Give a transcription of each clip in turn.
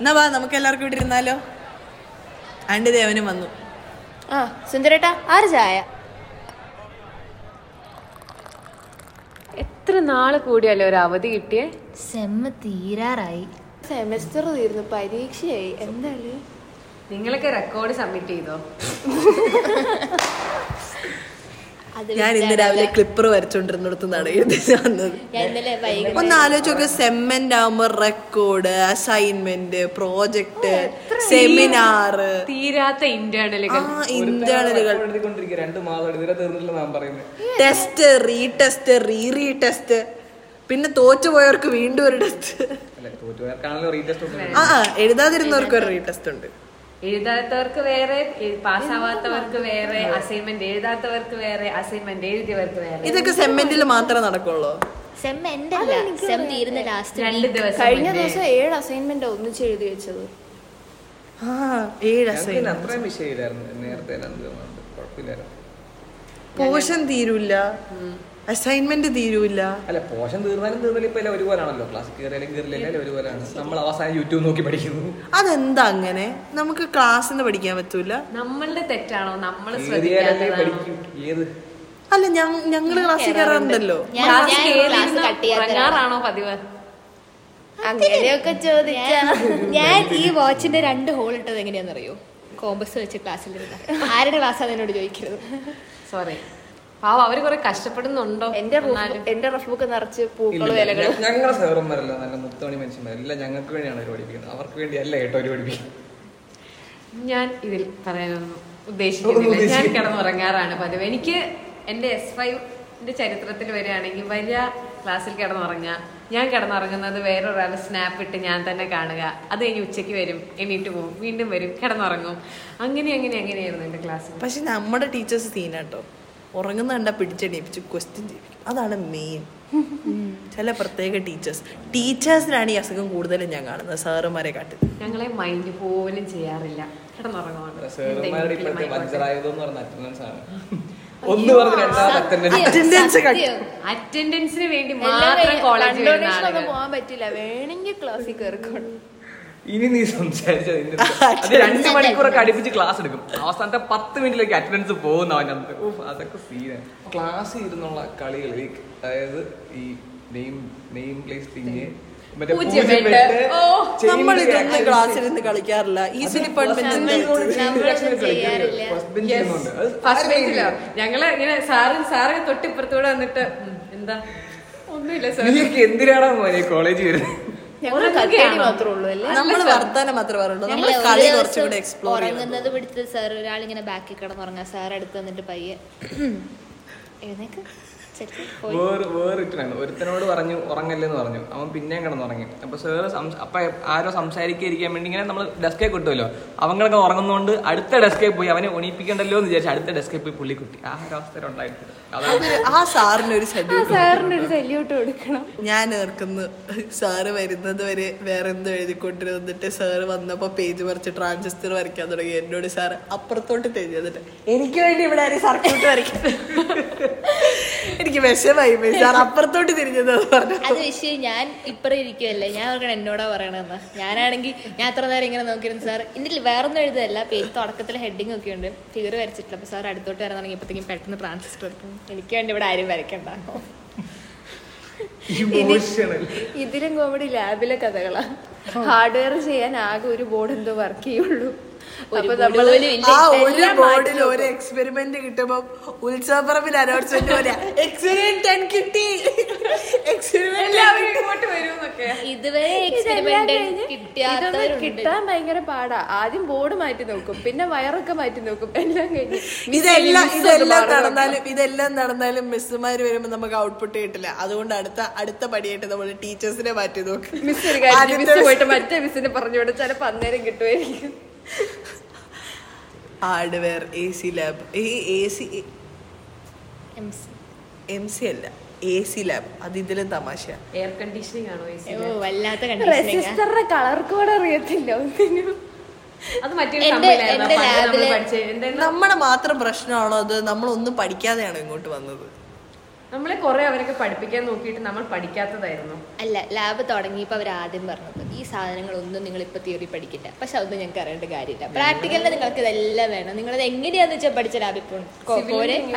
എന്നാ വാ നമുക്ക് എല്ലാവർക്കും ഇവിടെ ഇരുന്നാലോ? ആണ്ടി ദേവനും വന്നു. ആ സുന്ദരേട്ടാ ആര് ചായ? എത്ര നാൾ കൂടിയല്ലേ ഒരു അവധി കിട്ടിയേ? സെമ്മ തീരാറായി. സെമസ്റ്റർ തീർന്നു പരീക്ഷയായി. എന്തായാലും നിങ്ങളൊക്കെ റെക്കോർഡ് സബ്മിറ്റ് ചെയ്തോ? ഞാൻ ഇന്ന് രാവിലെ ക്ലിപ്പർ വരച്ചോണ്ടിരുന്നിടത്തുനിന്നാണ് എഴുതി വന്നത്. ഒന്ന് ആലോചിച്ച് നോക്ക് സെമ്മന്റ് ആകുമ്പോ റെക്കോർഡ് അസൈൻമെന്റ് പ്രോജക്ട് സെമിനാർ തീരാത്ത ഇന്റേണലുകൾ ആ ഇന്റേണലുകൾ test re test re re test പിന്നെ തോറ്റുപോയവർക്ക് വീണ്ടും ഒരു ടെസ്റ്റ് അല്ലെ തോറ്റുപോയർക്കാണല്ലോ റീടെസ്റ്റ് ഉണ്ട്. ആ ആ, എഴുതാതിരുന്നവർക്ക് ഒരു റീ ടെസ്റ്റ് ഉണ്ട്. എഴുതാത്തവർക്ക് വേറെ പാസ്സാവാത്തവർക്ക് വേറെ അസൈൻമെന്റ് എഴുതാത്തവർക്ക് വേറെ അസൈൻമെന്റ് എഴുതിയവർക്ക് വേറെ. ഇതൊക്കെ സെമ്മന്റിൽ മാത്രമേ നടക്കുള്ളൂ. സെം എന്റെ അല്ല. സെം തീരുന്ന ലാസ്റ്റ് രണ്ട് ദിവസം കഴിഞ്ഞ ദിവസം ഏഴ് അസൈൻമെന്റ് ഒന്നിച്ച് എഴുതി വെച്ചത്. ആ ഏഴ് അസൈൻമെന്റ് വിഷയമില്ലായിരുന്നു. നേരത്തെ പോഷൻ തീരൂല അസൈൻമെന്റ് തീരൂല അല്ല പോഷൻ തീർന്നാലും തീർന്നാലും ഇപ്പൊ എല്ലാം ഒരുപോലാണല്ലോ. ക്ലാസ് കയറിയാലും കയറിയില്ല ഒരുപോലാണ് നമ്മൾ അവസാനം യൂട്യൂബ് നോക്കി പഠിക്കുന്നു. അതെന്താ അങ്ങനെ? നമുക്ക് ക്ലാസ്സിൽ നിന്ന് പഠിക്കാൻ പറ്റൂല. നമ്മളുടെ തെറ്റാണോ? നമ്മൾ പഠിക്കും. ഏത്? അല്ല ഞങ്ങൾ ക്ലാസ് കയറാറുണ്ടല്ലോ ഞാൻ ക്ലാസ് കേറി ക്ലാസ് കട്ട് ചെയ്യാത്ത ഉറങ്ങാറാണോ പതിവ്? അങ്ങനെയൊക്കെ ചോദിച്ചാ ഞാൻ ഈ വാച്ചിന്റെ രണ്ട് ഹോൾ ഇട്ടത് എങ്ങനെയാണെന്നറിയോ? കോമ്പസ് വെച്ച് ക്ലാസ്സിൽ ആരുടെ ക്ലാസ് അതിനോട് ചോദിക്കരുത്. സോറി പാവ അവർ കുറെ കഷ്ടപ്പെടുന്നുണ്ടോ? എന്റെ എന്റെ റഫ് ബുക്ക് നിറച്ച് പൂക്കളും ഇലകളും. ഞ- ഞങ്ങളെ സേറന്മാരല്ല നല്ല മുത്തമണി മനുഷ്യന്മാരല്ല ഞങ്ങൾക്ക് വേണ്ടിയാണ് അവർ പഠിപ്പിക്കുന്നത്. അവർക്ക് വേണ്ടിയല്ല കേട്ടോ അവർ പഠിപ്പിക്കുന്നത്. ഞാൻ ഇതിൽ പറയാനൊന്നും ഉദ്ദേശിക്കുന്നില്ല. ഞാൻ കിടന്നുറങ്ങാറാണ് പതിവ്. എനിക്ക് എന്റെ എസ് ഫൈവിന്റെ ചരിത്രത്തിൽ വരികയാണെങ്കിൽ വലിയ ക്ലാസ്സിൽ കിടന്നുറങ്ങുക. ഞാൻ കിടന്നുറങ്ങുന്നത് വേറൊരാൾ സ്നാപ്പ് ഇട്ട് ഞാൻ തന്നെ കാണുക. അത് കഴിഞ്ഞ് ഉച്ചയ്ക്ക് വരും എണീറ്റ് പോകും വീണ്ടും വരും കിടന്നുറങ്ങും. അങ്ങനെ അങ്ങനെ അങ്ങനെയായിരുന്നു എന്റെ ക്ലാസ് പക്ഷെ നമ്മുടെ ടീച്ചേഴ്സ് സീനാട്ടോ ഉറങ്ങുന്ന കണ്ടാ പിടിച്ചെണീപ്പിച്ച് ക്വസ്റ്റ്യൻ ചെയ്യിപ്പിക്കും അതാണ് മെയിൻ ചില പ്രത്യേക ടീച്ചേഴ്സ് ടീച്ചേഴ്സിനാണ് ഈ അസുഖം കൂടുതലും ഞാൻ കാണുന്നത്. സാറുമാരെ കാട്ടി. ഞങ്ങളെ മൈൻഡ് പോലും ചെയ്യാറില്ല. അറ്റൻഡൻസിന് വേണ്ടി മാത്രം കോളേജിൽ പോകാൻ പറ്റില്ല. വേണമെങ്കിൽ ക്ലാസ്സിൽ കയറിക്കോണം ഇനി നീ സംസാരിച്ചത് അത് രണ്ട് മണിക്കൂറൊക്കെ അടുപ്പിച്ച് ക്ലാസ് എടുക്കും. അവസാനത്തെ പത്ത് മിനിറ്റിലേക്ക് അറ്റൻഡൻസ് പോകുന്ന അവനകത്ത് ഉഫ്, അതൊക്കെ സീനാണ് ക്ലാസ്സിൽ ഇരുന്നുള്ള കളികൾ ലൈക്ക് അതായത് ഈ നെയിം നെയിം പ്ലേസ് തിങ് മറ്റേ പൂജ്യം പൂജ്യം വെട്ട്. വെട്ട്, ഓ, chain നമ്മൾ ഇതൊന്നും ക്ലാസ്സിൽ നിന്ന് കളിക്കാറില്ല. ഈസി ഡിപ്പാർട്ട്മെന്റ് First bench കൊണ്ട് chain നമ്മളൊന്നും reaction കളിക്കുന്നത്. ചെയ്യാറില്ല. First bench ഫസ്റ്റ് ബെഞ്ചിലോ ഞങ്ങൾ ഇങ്ങനെ സാറും സാറൊക്കെ തൊട്ടിപ്പുറത്തൂടെ വന്നിട്ട് എന്താ? ഒന്നുമില്ല സാർ എന്തിനാടാ എന്തിനാണോ മോനെ കോളേജിൽ വരുന്നത് ഞങ്ങൾ കത്തേടി മാത്രമേ ഉള്ളൂ അല്ലേ? നമ്മൾ വർത്താനം മാത്രമേ പറയുള്ളൂ. നമ്മൾ കളി ഒരു എക്സ്പ്ലോർ ചെയ്യണം. ഉറങ്ങുന്നത് പിടിച്ചത് സാർ ഒരാളിങ്ങനെ ബാക്കിൽ കിടന്നുറങ്ങാം സാർ അടുത്ത് വന്നിട്ട് പയ്യെ എഴുന്നേക്ക്. വേറെ വേറിട്ടാണ് ഒരുത്തനോട് പറഞ്ഞു ഉറങ്ങല്ലെന്ന് പറഞ്ഞു. അവൻ പിന്നെയും കിടന്നുറങ്ങി. അപ്പൊ സാറ് അപ്പൊ ആരോ സംസാരിക്കാതിരിക്കാൻ വേണ്ടി ഇങ്ങനെ നമ്മൾ ഡെസ്കേ കിട്ടുമല്ലോ അവങ്ങളൊക്കെ ഉറങ്ങുന്നോണ്ട് അടുത്ത ഡെസ്കേ പോയി അവനെ ഒണിപ്പിക്കണ്ടല്ലോ എന്ന് വിചാരിച്ചു അടുത്ത ഡെസ്കേ പോയി പുള്ളി കുട്ടി ആ ഒരു അവസ്ഥ. ആ സാറിന് ഒരു സാറിന് ഒരു സല്യൂട്ട് കൊടുക്കണം. ഞാൻ ഓർക്കുന്നു സാറ് വരുന്നത് വരെ വേറെ എന്തോ എഴുതിക്കൊണ്ടിരുന്നിട്ട് സാറ് വന്നപ്പോ പേജ് മറിച്ച് ട്രാൻസിസ്റ്റർ വരയ്ക്കാൻ തുടങ്ങി. എന്നോട് സാറ് അപ്പുറത്തോട്ട് തിരിഞ്ഞു എനിക്ക് വേണ്ടി ഇവിടെ സർക്യൂട്ട് വരയ്ക്കാൻ. എനിക്ക് വിഷമായി സാർ അപ്പുറത്തോട്ട് തിരിഞ്ഞത് അത് വിഷയം ഞാൻ ഇപ്പറ ഇരിക്കുവല്ലേ? ഞാൻ ഓർക്കണം എന്നോടാ പറയണെന്ന് ഞാനാണെങ്കിൽ ഞാൻ അത്ര നേരം ഇങ്ങനെ നോക്കിയിരുന്നു സാർ. ഇതിൽ വേറൊന്നും എഴുതല്ല. പേര് തുടക്കത്തിൽ ഹെഡിങ് ഒക്കെ ഉണ്ട്. ഫിഗർ വരച്ചിട്ടില്ല. അപ്പൊ സാർ അടുത്തോട്ട് വരാൻ തുടങ്ങിയപ്പോഴത്തേക്കും പെട്ടെന്ന് ട്രാൻസിസ്റ്റർ എടുക്കും എനിക്ക് വേണ്ടി ഇവിടെ ആരും വരയ്ക്കണ്ട. ഇതിലും കോമഡി ലാബിലെ കഥകളാ. ഹാർഡ്വെയർ ചെയ്യാൻ ആകെ ഒരു ബോർഡ് എന്തോ വർക്ക് ചെയ്യുള്ളൂ. അപ്പൊ നമ്മൾ ആ ഒരു ബോർഡിൽ ഒരു എക്സ്പെരിമെന്റ് കിട്ടുമ്പോ ഉത്സവപ്പറമ്പിൽ അനൗൺസ്മെന്റ് പോലെ എക്സ്പെരിമെന്റ് ടെൻ കിട്ടി. ഇതുവരെ എക്സ്പെരിമെന്റ് കിട്ടാൻ ഭയങ്കര പാടാ. ആദ്യം ബോർഡ് മാറ്റി നോക്കും പിന്നെ വയറൊക്കെ മാറ്റി നോക്കും. എല്ലാം കഴിഞ്ഞ് ഇതെല്ലാം ഇതെല്ലാം നടന്നാലും ഇതെല്ലാം നടന്നാലും മിസ്സുമാര് വരുമ്പോ നമുക്ക് ഔട്ട്പുട്ട് കിട്ടില്ല. അതുകൊണ്ട് അടുത്ത അടുത്ത പടിയായിട്ട് നമ്മൾ ടീച്ചേഴ്സിനെ മാറ്റി നോക്കും. മിസ് ഒരു കാര്യം മിസ് പോയിട്ട് മറ്റേ മിസ്സിനെ പറഞ്ഞു വിടും ചിലപ്പോ അന്നേരം കിട്ടുമായിരിക്കും ഹാർഡ്വെയർ എ സി ലാബ് ഈ എ സി. എം സി അല്ല എ സി ലാബ് അത് ഇതിലും തമാശ എയർ കണ്ടീഷനിങ് ആണോ വല്ലാത്ത റെസിസ്റ്ററിന്റെ കളർ കോഡ് അറിയത്തില്ല ഒന്നിനും? നമ്മുടെ മാത്രം പ്രശ്നമാണോ അത്? നമ്മളൊന്നും പഠിക്കാതെയാണോ ഇങ്ങോട്ട് വന്നത്? നമ്മളെ കുറെ അവരൊക്കെ പഠിപ്പിക്കാൻ നോക്കിയിട്ട് നമ്മൾ പഠിക്കാത്തതായിരുന്നു. അല്ല ലാബ് തുടങ്ങിയപ്പോൾ അവർ ആദ്യം പറഞ്ഞത് ഈ സാധനങ്ങളൊന്നും നിങ്ങൾ ഇപ്പൊ തിയറി പഠിക്കില്ല. പക്ഷെ അതൊന്നും ഞങ്ങൾക്ക് അറിയേണ്ട കാര്യമില്ല. പ്രാക്ടിക്കലിന് നിങ്ങൾക്ക് ഇതെല്ലാം വേണം. നിങ്ങളത് എങ്ങനെയാന്ന് വെച്ചാൽ പഠിച്ച ലാബ് ഇപ്പോൾ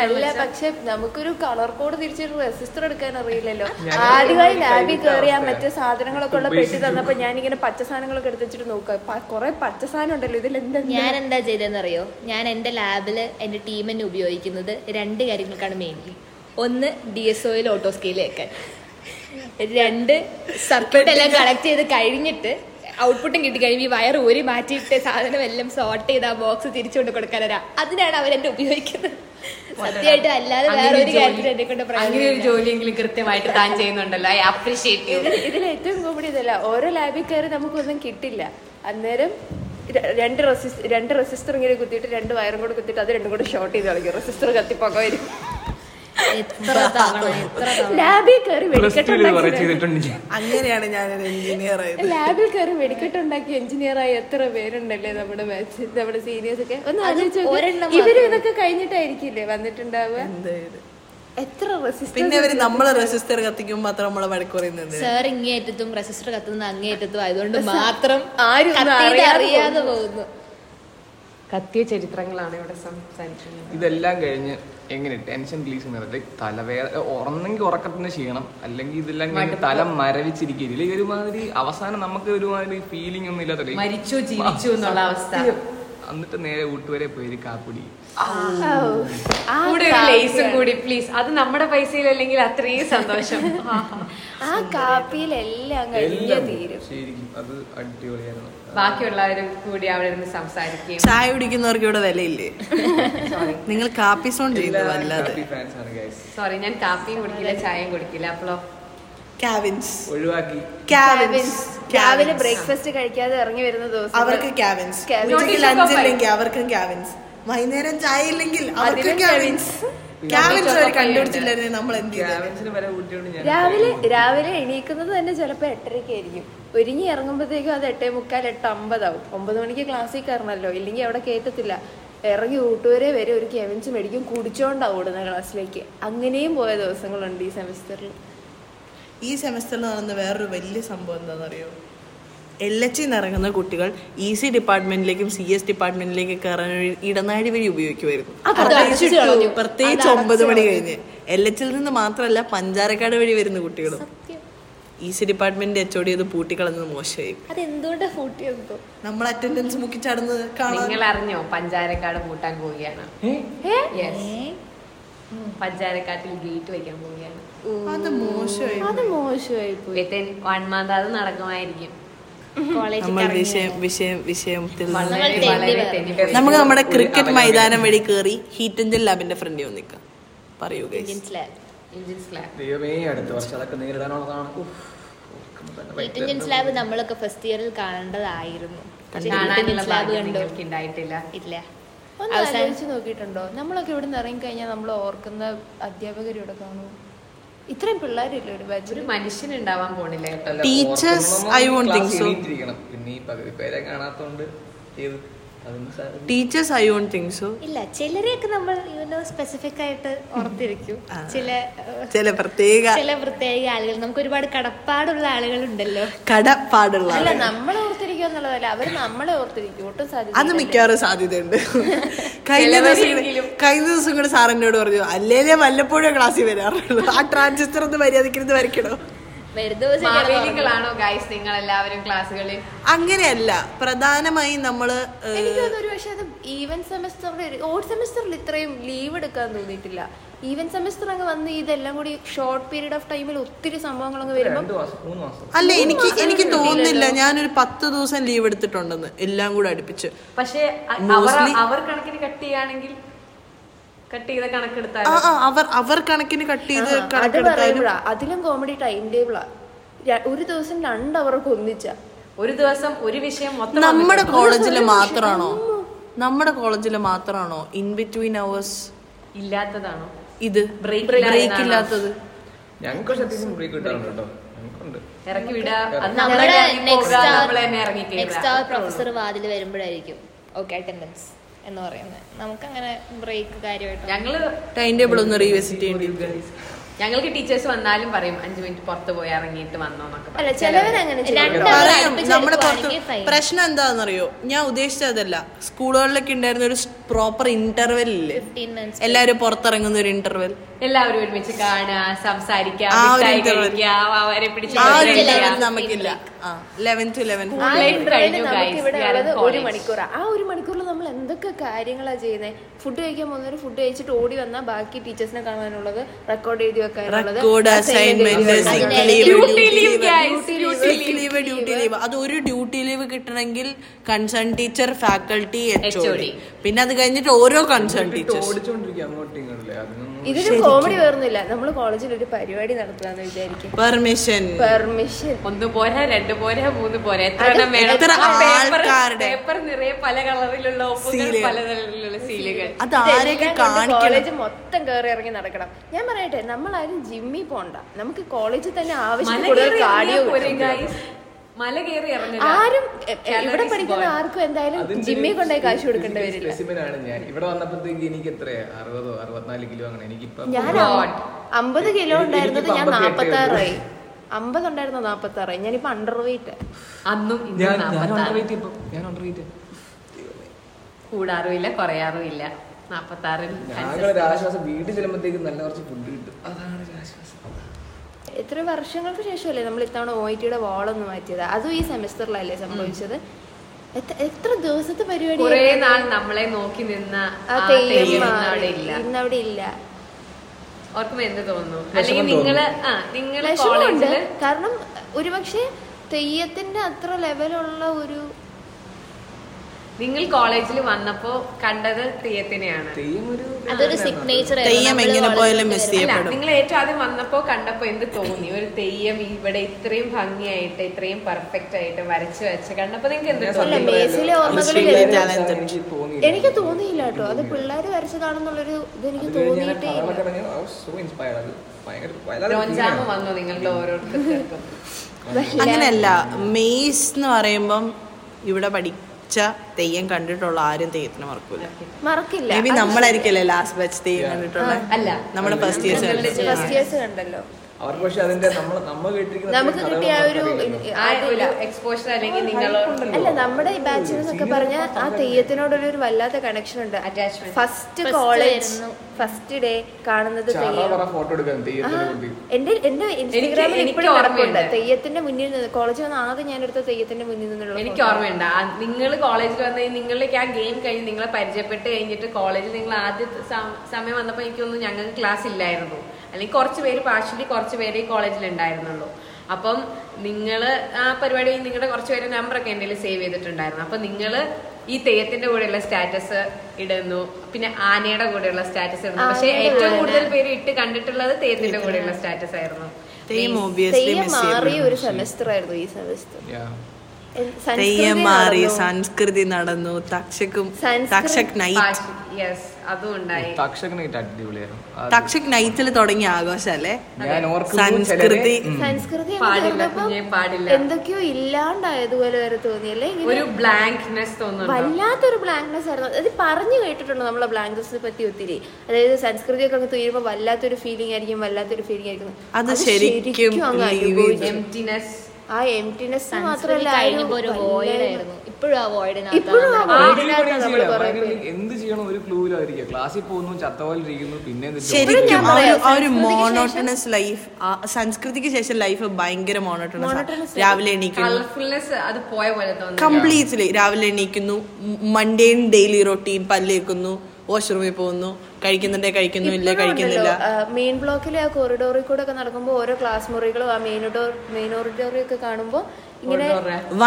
അല്ല പക്ഷെ നമുക്കൊരു കളർ കോഡ് തിരിച്ചൊരു റെസിസ്റ്റർ എടുക്കാൻ അറിയില്ലല്ലോ. ആദ്യമായി ലാബിൽ കയറിയാ മറ്റേ സാധനങ്ങളൊക്കെ ഉള്ള പെട്ടി തന്നപ്പോ ഇങ്ങനെ പച്ച സാധനങ്ങളൊക്കെ എടുത്ത് വെച്ചിട്ട് നോക്കുക കുറെ പച്ച സാധനം ഉണ്ടല്ലോ ഇതിൽ എന്താ ഞാൻ എന്താ ചെയ്തതെന്നറിയോ ഞാൻ എന്റെ ലാബിൽ എന്റെ ടീമിനെ ഉപയോഗിക്കുന്നത് രണ്ട് കാര്യങ്ങൾക്കാണ് മെയിൻലി ഒന്ന് ഡി എസ് ഒയിൽ ഓട്ടോ സ്കെയിൽ വെക്കാൻ രണ്ട് സർക്യൂട്ട് എല്ലാം കളക്ട് ചെയ്ത് കഴിഞ്ഞിട്ട് ഔട്ട്പുട്ടും കിട്ടി കഴിയുമ്പോൾ ഈ വയർ ഊരി മാറ്റിയിട്ട് സാധനം എല്ലാം സോർട്ട് ചെയ്ത് ആ ബോക്സ് തിരിച്ചുകൊണ്ട് കൊടുക്കാനാ അതിനാണ് അവരെന്നെ ഉപയോഗിക്കുന്നത്. സത്യമായിട്ട് അല്ലാതെ വേറെ ഒരു കാര്യത്തിൽ എന്നെ കൊണ്ട് അങ്ങനെ ഒരു ജോലിയെങ്കിലും കൃത്യമായിട്ട് താൻ ചെയ്യുന്നുണ്ടല്ലോ. ഐ അപ്രീഷിയേറ്റ് ഇതിൽ ഏറ്റവും കോമഡി ഇതല്ല. ഓരോ ലാബിൽ കയറി നമുക്കൊന്നും കിട്ടില്ല. അന്നേരം രണ്ട് റെസിസ്റ്റർ രണ്ട് റെസിസ്റ്റർ ഇങ്ങനെ കുത്തിയിട്ട് രണ്ട് വയറും കൂടെ കുത്തിയിട്ട് അത് രണ്ടും കൂടെ ഷോർട്ട് ചെയ്ത് കളിക്കും റെസിസ്റ്റർ കത്തിപ്പൊക്കെ വരും. എത്ര തവണ എത്ര തവണ? ലാബിൽ കയറി വെടിക്കെട്ടുണ്ടാക്കി അങ്ങനെയാണ് ഞാൻ എഞ്ചിനീയർ ആയത്. ലാബിൽ കയറി വെടിക്കെട്ടുണ്ടാക്കി എഞ്ചിനീയർ ആയി എത്ര പേരുണ്ടല്ലേ നമ്മുടെ ബാച്ച് നമ്മുടെ സീനിയേഴ്സ് ഒക്കെ? ഒന്ന് ആലോചിച്ചു. ഇവർ ഇതൊക്കെ കഴിഞ്ഞിട്ടായിരിക്കില്ലേ വന്നിട്ടുണ്ടാവുക? എന്തായാലും എത്ര റെസിസ്റ്റർ പിന്നെ അവർ നമ്മളെ റെസിസ്റ്റർ കത്തിക്കും മാത്രം നമ്മളെ വഴക്ക് പറയുന്നത് സാർ ഇങ്ങേറ്റത്തും റെസിസ്റ്റർ കത്തുന്ന അങ്ങേറ്റത്തും ആയതുകൊണ്ട് മാത്രം ആരും അറിയാതെ പോകുന്നു. കത്തിയ ചരിത്രങ്ങളാണ് ഇവിടെ സംസാരിക്കുന്നത് ഇതെല്ലാം കഴിഞ്ഞ് എങ്ങനെ ടെൻഷൻ റിലീസ് ചെയ്യുന്നത് തലവേദന ഉറന്നെങ്കിൽ ഉറക്കത്തിന് ചെയ്യണം അല്ലെങ്കിൽ ഇതെല്ലാം കഴിഞ്ഞ് തല മരവിച്ചിരിക്കില്ല ഇല്ലെങ്കിൽ ഒരുമാതിരി അവസാനം നമുക്ക് ഒരുമാതിരി ഫീലിംഗ് ഒന്നും ഇല്ലാത്ത മരിച്ചോ ജീവിച്ചോ എന്നുള്ള അവസ്ഥ. എന്നിട്ട് നേരെ വീട്ടുവരെ പോയി കാപ്പുടി. കൂടെ ഒരു ലേസും കൂടി പ്ലീസ് അത് നമ്മുടെ പൈസയിലല്ലെങ്കിൽ അത്രയും സന്തോഷം. ആ കാപ്പിയിലെല്ലാം കഴിഞ്ഞ തീരും. ശരിക്കും അത് അടിപൊളിയായിരുന്നു. ബാക്കിയുള്ളവരും കൂടി അവിടെ ഇരുന്ന് സംസാരിക്കുകയും ചായ കുടിക്കുന്നവർക്ക് ഇവിടെ വിലയില്ലേ? നിങ്ങൾ കാപ്പി സോൺ ആണ് ഗൈസ് സോറി ഞാൻ കാപ്പിയും കുടിക്കില്ല ചായയും കുടിക്കില്ല. അപ്പോളോ? കാവിൻസ് ഒഴിവാക്കി. രാവിലെ ബ്രേക്ക്ഫാസ്റ്റ് കഴിക്കാതെ ഇറങ്ങി വരുന്ന ദിവസം അവർക്ക് ലഞ്ച് ഇല്ലെങ്കിൽ അവർക്കും കാവിൻസ് വൈകുന്നേരം ചായ ഇല്ലെങ്കിൽ അവർക്കും കണ്ടുപിടിച്ചില്ലായിരുന്നു നമ്മൾ എന്ത് രാവിലെ രാവിലെ എണീക്കുന്നത് തന്നെ ചിലപ്പോ എട്ടരയ്ക്ക് ആയിരിക്കും. ഒരുങ്ങി ഇറങ്ങുമ്പോഴത്തേക്കും അത് എട്ടേ മുക്കാൽ എട്ട് അമ്പതാവും. ഒമ്പത് മണിക്ക് ക്ലാസ്സിൽ കയറണമല്ലോ ഇല്ലെങ്കിൽ അവിടെ കയറ്റത്തില്ല ഇറങ്ങി വീട്ടുവരെ വരെ ഒരു കെവിൻസ് മേടിക്കും. കുടിച്ചോണ്ടാവും ഓടുന്ന ക്ലാസ്സിലേക്ക്. അങ്ങനെയും പോയ ദിവസങ്ങളുണ്ട് ഈ സെമിസ്റ്ററിൽ ഈ സെമസ്റ്ററിൽ നടന്ന വേറൊരു വലിയ സംഭവം എന്താണെന്നറിയോ? എൽ എച്ച് ഇറങ്ങുന്ന കുട്ടികൾ ഇ സി ഡിപ്പാർട്ട്മെന്റിലേക്കും സി എസ് ഡിപ്പാർട്ട്മെന്റിലേക്കും കയറാൻ ഇടനാഴി വഴി ഉപയോഗിക്കുമായിരുന്നു. പ്രത്യേകിച്ച് ഒമ്പത് മണി കഴിഞ്ഞ്. എൽ എച്ചിൽ നിന്ന് മാത്രമല്ല പഞ്ചാരക്കാട് വഴി വരുന്ന കുട്ടികളും. E C department H O D അത് പൂട്ടിക്കളഞ്ഞത് മോശമായി. നമ്മൾ അറ്റൻഡൻസ് മുക്കിച്ചാടുന്നത് നിങ്ങൾ അറിഞ്ഞോ പഞ്ചാരക്കാട് പൂട്ടാൻ പോവുകയാണ്. പഞ്ചാരക്കാട്ടിൽ ഗേറ്റ് വയ്ക്കാൻ പോവുകയാണ്. അത് മോശമായി അത് മോശമായി വൺ മന്ത് അത് നടക്കുമായിരിക്കും. നമ്മൾ വിഷയം വിഷയം വിഷയത്തിൽ. നമുക്ക് നമ്മുടെ ക്രിക്കറ്റ് മൈതാനം വഴി കേറി ഹീറ്റ് എഞ്ചിൻ ലാബിന്റെ ഫ്രണ്ടിൽ നിൽക്കാം. പറയൂ guys. Engines സ്ലാബ് ദൈവമേ അടുത്ത വർഷം അതൊക്കെ നേരിടാനുള്ളതാണ്. ഉഫ്. ഓർക്കുമ്പോ തന്നെ ഭയങ്കര നമ്മളൊക്കെ ഫസ്റ്റ് ഇയറിൽ കാണേണ്ടതായിരുന്നു. ഇല്ല. ഒന്ന് ആലോചിച്ച് നോക്കിയിട്ടുണ്ടോ? നമ്മളൊക്കെ ഇവിടെ നിന്ന് ഇറങ്ങി കഴിഞ്ഞാൽ നമ്മൾ ഓർക്കുന്ന അധ്യാപകർ ഇവിടെ കാണുമോ ഇത്രയും പിള്ളേരില്ലേ ഒരു ബാച്ച് ഒരു മനുഷ്യൻ ഉണ്ടാവാൻ പോണില്ല കേട്ടോ. Teachers I won't think won't think class so. എണീറ്റിരിക്കണം. പിന്നെ ഈ പകുതി പേരെ കാണാത്തോണ്ട് teachers I won't think so ഇല്ല ചിലരെയൊക്കെ നമ്മൾ യുനോ സ്പെസിഫിക് ആയിട്ട് ഓർത്തിരിക്കും. ചില ചില പ്രത്യേക ചില പ്രത്യേക ആളുകൾ. നമുക്ക് ഒരുപാട് കടപ്പാടുള്ള ആളുകളുണ്ടല്ലോ. കടപ്പാടുള്ള അല്ല ആളുകൾ. ഓർത്തിരിക്കുക എന്നുള്ളതല്ല അവർ നമ്മളെ ഓർത്തിരിക്കും. ഒട്ടും അത് മിക്കവാറും സാധ്യതയുണ്ട്. കഴിഞ്ഞ ദിവസം കഴിഞ്ഞ ദിവസം കൂടെ സാർ എന്നോട് പറഞ്ഞു അല്ലേലേ വല്ലപ്പോഴും ക്ലാസ്സിൽ വരാറുള്ളൂ. ആ ട്രാൻസിസ്റ്റർ ഒന്ന് മര്യാദക്കിരുന്ന് വരയ്ക്കണോ? മാവേലികളാണോ ഗൈസ് നിങ്ങൾ എല്ലാവരും ക്ലാസ്സുകളിൽ? അങ്ങനെയല്ല. പ്രധാനമായും നമ്മൾ എനിക്ക് തോന്നുന്നു പക്ഷെ അത് ഈവൻ സെമസ്റ്ററിൽ ഓഡ് സെമസ്റ്ററിൽ ഇത്രയും ലീവ് എടുക്കാൻ തോന്നിയിട്ടില്ല. ഈവൻ സെമസ്റ്റർ അങ്ങ് വന്ന് ഇതെല്ലാം കൂടി ഷോർട്ട് പീരീഡ് ഓഫ് ടൈമിൽ ഒത്തിരി സംഭവങ്ങൾ അങ്ങ് വരുമ്പോൾ അല്ല എനിക്ക് എനിക്ക് തോന്നുന്നില്ല. ഞാനൊരു പത്ത് ദിവസം ലീവ് എടുത്തിട്ടുണ്ടെന്ന് എല്ലാം കൂടെ അടുപ്പിച്ച്. പക്ഷേ അവർ കണക്കിന് കട്ട് ചെയ്യുകയാണെങ്കിൽ കട്ട് ചെയ്ത കണക്കെടുത്താൽ ആ ആ, അവർ അവർ കണക്കിന് കട്ട് ചെയ്ത് കണക്കെടുത്താലും അതിലും കോമഡി ടൈം ടേബിളാ ഒരു ദിവസം രണ്ട് അവർക്ക് ഒന്നിച്ച. ഒരു ദിവസം ഒരു വിഷയം മൊത്തം നമ്മുടെ കോളേജിൽ മാത്രമാണോ നമ്മുടെ കോളേജിൽ മാത്രമാണോ ഇൻ ബിറ്റ്വീൻ അവേഴ്സ് ഇല്ലാത്തതാണോ? ഇത് ബ്രേക്ക്? ഇല്ലാത്തത്. ഞങ്ങൾക്ക് സത്യം ബ്രേക്ക് കിട്ടാറുണ്ട് കേട്ടോ. ഇറക്കി വിടാ. നെക്സ്റ്റ് പ്രൊഫസർ വാതിൽ വരുമ്പോഴായിരിക്കും. ഓക്കെ അറ്റൻഡൻസ് എന്ന് പറയുന്നത്. നമുക്കങ്ങനെ ബ്രേക്ക് കാര്യമായിട്ട് ഞങ്ങൾ ടൈം ടേബിൾ ഒന്ന് റീവിസിറ്റ് ചെയ്യേണ്ടി ഞങ്ങൾക്ക് ടീച്ചേഴ്സ് വന്നാലും പറയും അഞ്ചു മിനിറ്റ് പുറത്ത് പോയി ഇറങ്ങിയിട്ട് വന്നോന്നൊക്കെ. പ്രശ്നം എന്താണെന്നറിയോ? ഞാൻ ഉദ്ദേശിച്ചതല്ല. സ്കൂളുകളിലൊക്കെ ഉണ്ടായിരുന്ന ഒരു പ്രോപ്പർ ഇന്റർവെൽ ഇല്ലേ? 15 minutes. എല്ലാവരും പുറത്തിറങ്ങുന്ന ഒരു ഇന്റർവെൽ എല്ലാവരും ഒരുമിച്ച് കാണുക സംസാരിക്കുക അവരെ പിടിച്ച് നമുക്കില്ല. ലെവൻ ടു ലെവൻ ഒരു മണിക്കൂർ ആ ഒരു മണിക്കൂറിൽ നമ്മൾ എന്തൊക്കെ കാര്യങ്ങളാ ചെയ്യുന്നത് ഫുഡ് കഴിക്കാൻ പോകുന്നവർ ഫുഡ് കഴിച്ചിട്ട് ഓടി വന്നാൽ ബാക്കി ടീച്ചേഴ്സിനെ കാണാനുള്ളത് റെക്കോർഡ് എഴുതി വെക്കാനുള്ളത്. അത് ഒരു ഡ്യൂട്ടി ലീവ് കിട്ടണമെങ്കിൽ കൺസേൺ ടീച്ചർ ഫാക്കൾട്ടി എച്ച്. പിന്നെ അത് കഴിഞ്ഞിട്ട് ഓരോ കൺസേൺ ടീച്ചേഴ്സ് ഇതൊരു കോമഡി വേറൊന്നുമില്ല. നമ്മൾ കോളേജിൽ ഒരു പരിപാടി നടത്തുകയെന്ന് വിചാരിക്കും. പെർമിഷൻ പെർമിഷൻ ഒന്ന് പോരാ രണ്ട് പോരാ മൂന്ന് പോരാ. എത്ര എണ്ണം വേണം? പേപ്പർ നിറയെ പല കളറിലുള്ള ഒപ്പുകൾ പല തരത്തിലുള്ള സീലുകൾ അത് കോളേജ് മൊത്തം കയറി ഇറങ്ങി നടക്കണം. ഞാൻ പറയട്ടെ നമ്മളാരും ജിമ്മിൽ പോണ്ട. നമുക്ക് കോളേജിൽ തന്നെ ആവശ്യം കൂടുതൽ കാർഡിയോ മല കയറി ആരും ഇവിടെ പഠിക്കുന്ന ആർക്കും എന്തായാലും ജിമ്മിൽ കൊണ്ടുപോയി കാശ് കൊടുക്കേണ്ടി വരില്ല. ഞാൻ. ഇവിടെ വന്നപ്പോഴത്തേക്ക് എനിക്ക് എത്രയാ? അറുപതോ അറുപത്തിനാല് കിലോ അങ്ങനെ. എനിക്കിപ്പോ ഞാൻ. അമ്പത് കിലോ ഉണ്ടായിരുന്നത് ഞാൻ നാപ്പത്തി ആറായി അമ്പത് ഉണ്ടായിരുന്ന നാപ്പത്തി ആറായി ഞാനിപ്പോ അണ്ടർ വെയിറ്റ് അന്നും കൂടാറുമില്ല കുറയാറുമില്ല. നാപ്പത്തി ആറിൽ ഞങ്ങൾ ഒരു ആശ്വാസം. വീട്ടിൽ ചെല്ലുമ്പോഴത്തേക്ക് നല്ല കുറച്ച് ഫുഡ് കിട്ടും. അതാണ് എത്ര വർഷങ്ങൾക്ക് ശേഷമല്ലേ നമ്മൾ ഇത്തവണ ഒ ഐ ടിയുടെ വാളൊന്ന് മാറ്റിയത്? അതും ഈ സെമിസ്റ്ററിലല്ലേ സംഭവിച്ചത്? എത്ര- എത്ര ദിവസത്തെ പരിപാടി നമ്മളെ നോക്കി നിന്ന ഇന്നവിടെ ഇല്ല ഓർക്കുമ്പോ എന്ത് തോന്നുന്നു? വിഷമം അല്ലെങ്കിൽ നിങ്ങൾ ആ നിങ്ങൾ വിഷമമുണ്ട്. കോളേജിൽ കാരണം ഒരുപക്ഷെ തെയ്യത്തിന്റെ അത്ര ലെവലുള്ള ഒരു നിങ്ങൾ കോളേജിൽ വന്നപ്പോ കണ്ടത് തെയ്യത്തിനെയാണ്. തെയ്യം അതൊരു സിഗ്നേച്ചർ തെയ്യം എങ്ങനെ പോയാലും മിസ് ചെയ്യപ്പെടും നിങ്ങൾ ഏറ്റവും ആദ്യം വന്നപ്പോ കണ്ടപ്പോ എന്ത് തോന്നി? ഒരു തെയ്യം ഇവിടെ ഇത്രയും ഭംഗിയായിട്ട് ഇത്രയും പെർഫെക്റ്റ് ആയിട്ട് വരച്ചു വെച്ച് കണ്ടപ്പോ നിങ്ങൾക്ക് എന്ത് തോന്നി? അല്ല ഓർമ്മകളിൽ പിള്ളേര് എനിക്ക് തോന്നിയില്ല. കേട്ടോ. അത് പിള്ളേര് വരച്ചതാണെന്നുള്ളൊരു ഇത് എനിക്ക് തോന്നിയിട്ടേ വന്നു നിങ്ങളുടെ ഓരോരുത്തർക്കും. അങ്ങനെയല്ല മെയ്സ് എന്ന് പറയുമ്പം ഇവിടെ പഠിച്ച തെയ്യം കണ്ടിട്ടുള്ള ആരും തെയ്യത്തിന് മറക്കൂല. മറക്കില്ല. മേ ബി നമ്മളായിരിക്കല്ലേ ലാസ്റ്റ് ബാച്ച് തെയ്യം കണ്ടിട്ടുള്ള? നമ്മുടെ ഫസ്റ്റ് ഇയേഴ്സ് കണ്ടല്ലോ. അവർക്ക് പക്ഷെ അതിന്റെ നമ്മൾ നമ്മൾ കേട്ടിരിക്കുന്ന നമുക്ക് കിട്ടിയ ആ ഒരു എക്സ്പോഷർ അല്ലെങ്കിൽ നിങ്ങളോട് അല്ല നമ്മുടെ ഈ ബാച്ചിൽ എന്നൊക്കെ പറഞ്ഞ ആ തെയ്യത്തിനോടൊരു ഒരു വല്ലാത്ത കണക്ഷൻ ഉണ്ട്. Attachment first college first day കാണുന്നത് എന്റെ എന്റെ ഇൻസ്റ്റാഗ്രാമിൽ ഇപ്പോഴും ഓർമ്മയുണ്ട്. തെയ്യത്തിന്റെ മുന്നിൽ നിന്ന് കോളേജിൽ വന്ന ആദ്യം ഞാൻ എടുത്ത തെയ്യത്തിന്റെ മുന്നിൽ നിന്നുള്ള എനിക്ക് ഓർമ്മയുണ്ട്. നിങ്ങൾ കോളേജിൽ വന്ന നിങ്ങളിലേക്ക് ആ ഗെയിം കഴിഞ്ഞ് നിങ്ങളെ പരിചയപ്പെട്ട് കഴിഞ്ഞിട്ട് കോളേജിൽ നിങ്ങൾ ആദ്യത്തെ സമയം വന്നപ്പോൾ എനിക്കൊന്നും ഞങ്ങൾക്ക് ക്ലാസ് ഇല്ലായിരുന്നു. അല്ലെങ്കിൽ കുറച്ച് പേര് പാർഷ്യലി കുറച്ച് പേര് ഈ കോളേജിൽ ഉണ്ടായിരുന്നുള്ളൂ. അപ്പം നിങ്ങൾ ആ പരിപാടി നിങ്ങളുടെ കുറച്ച് പേര് നമ്പറൊക്കെ എന്റെ സേവ് ചെയ്തിട്ടുണ്ടായിരുന്നു. അപ്പം നിങ്ങൾ ഈ തെയ്യത്തിന്റെ കൂടെയുള്ള സ്റ്റാറ്റസ് ഇടുന്നു. പിന്നെ ആനയുടെ കൂടെയുള്ള സ്റ്റാറ്റസ് ഇടുന്നു. പക്ഷെ ഏറ്റവും കൂടുതൽ പേര് ഇട്ട് കണ്ടിട്ടുള്ളത് തെയ്യത്തിന്റെ കൂടെയുള്ള സ്റ്റാറ്റസ് ആയിരുന്നു. മാറിയ ഒരു സെമസ്റ്റർ ആയിരുന്നു ഈ സെമസ്റ്റർ. തെയ്യം മാറി സംസ്കൃതി നടന്നു. തക്ഷക്കും തക്ഷക് നൈറ്റ് യെസ് അതും ഉണ്ടായി തക്ഷകനായിട്ട് അടിപൊളിയായിരുന്നു. അത് തക്ഷക് നൈറ്റിൽ തുടങ്ങിയ ആഘോഷല്ലേ? സംസ്കൃതി സംസ്കൃതി പാടില്ല എന്തൊക്കെയോ ഇല്ലാണ്ടായതുപോലെ വരെ തോന്നിയല്ലേ? ഒരു ബ്ലാങ്ക്നെസ് തോന്നുന്നു വല്ലാത്തൊരു ബ്ലാങ്ക്നെസ് ആയിരുന്നു. അത് പറഞ്ഞു കേട്ടിട്ടുണ്ട് നമ്മളെ ബ്ലാങ്ക്നെസ്സിനെ പറ്റി ഒത്തിരി? അതായത് സംസ്കൃതിയൊക്കെ അങ്ങ് തീരുമ്പോൾ വല്ലാത്തൊരു ഫീലിംഗ് ആയിരിക്കും വല്ലാത്തൊരു ഫീലിംഗ് ആയിരിക്കും. അത് ശരിക്കും അങ്ങ് അനുഭവിച്ചു. ആ എംറ്റിനെസ് മാത്രമല്ല ഒരു കഴിഞ്ഞപ്പോ ഇപ്പോഴും ആ വോയിഡിനകത്ത്. എന്ത് ചെയ്യണം ഒരു ക്ലൂലായിരിക്കും ക്ലാസ്സിൽ പോകുന്നു പിന്നെ ശരിക്കും ആ ഒരു ആ ഒരു സംസ്കൃതിക്ക് മോണോട്ടണസ് ലൈഫ് സംസ്കൃതിക്ക് ശേഷം ലൈഫ് ഭയങ്കര മോണോട്ടണസ് രാവിലെ എണീക്കുന്നു. കംപ്ലീറ്റ്ലി രാവിലെ എണീക്കുന്നു മൺഡേയും ഡെയിലി റൊട്ടീൻ പല്ലേക്കുന്നു. വാഷ്റൂമിൽ പോകുന്നു കഴിക്കുന്നുണ്ടേ കഴിക്കുന്നു ഇല്ല കഴിക്കുന്നില്ല. മെയിൻ ബ്ലോക്കിലെ ആ കോറിഡോറിൽ കൂടെ ഒക്കെ നടക്കുമ്പോൾ ഓരോ ക്ലാസ് മുറികളും ആ മെയിൻ ഡോർ മെയിൻ ഓഡിറ്റോറിയം ഒക്കെ കാണുമ്പോൾ ഇങ്ങനെ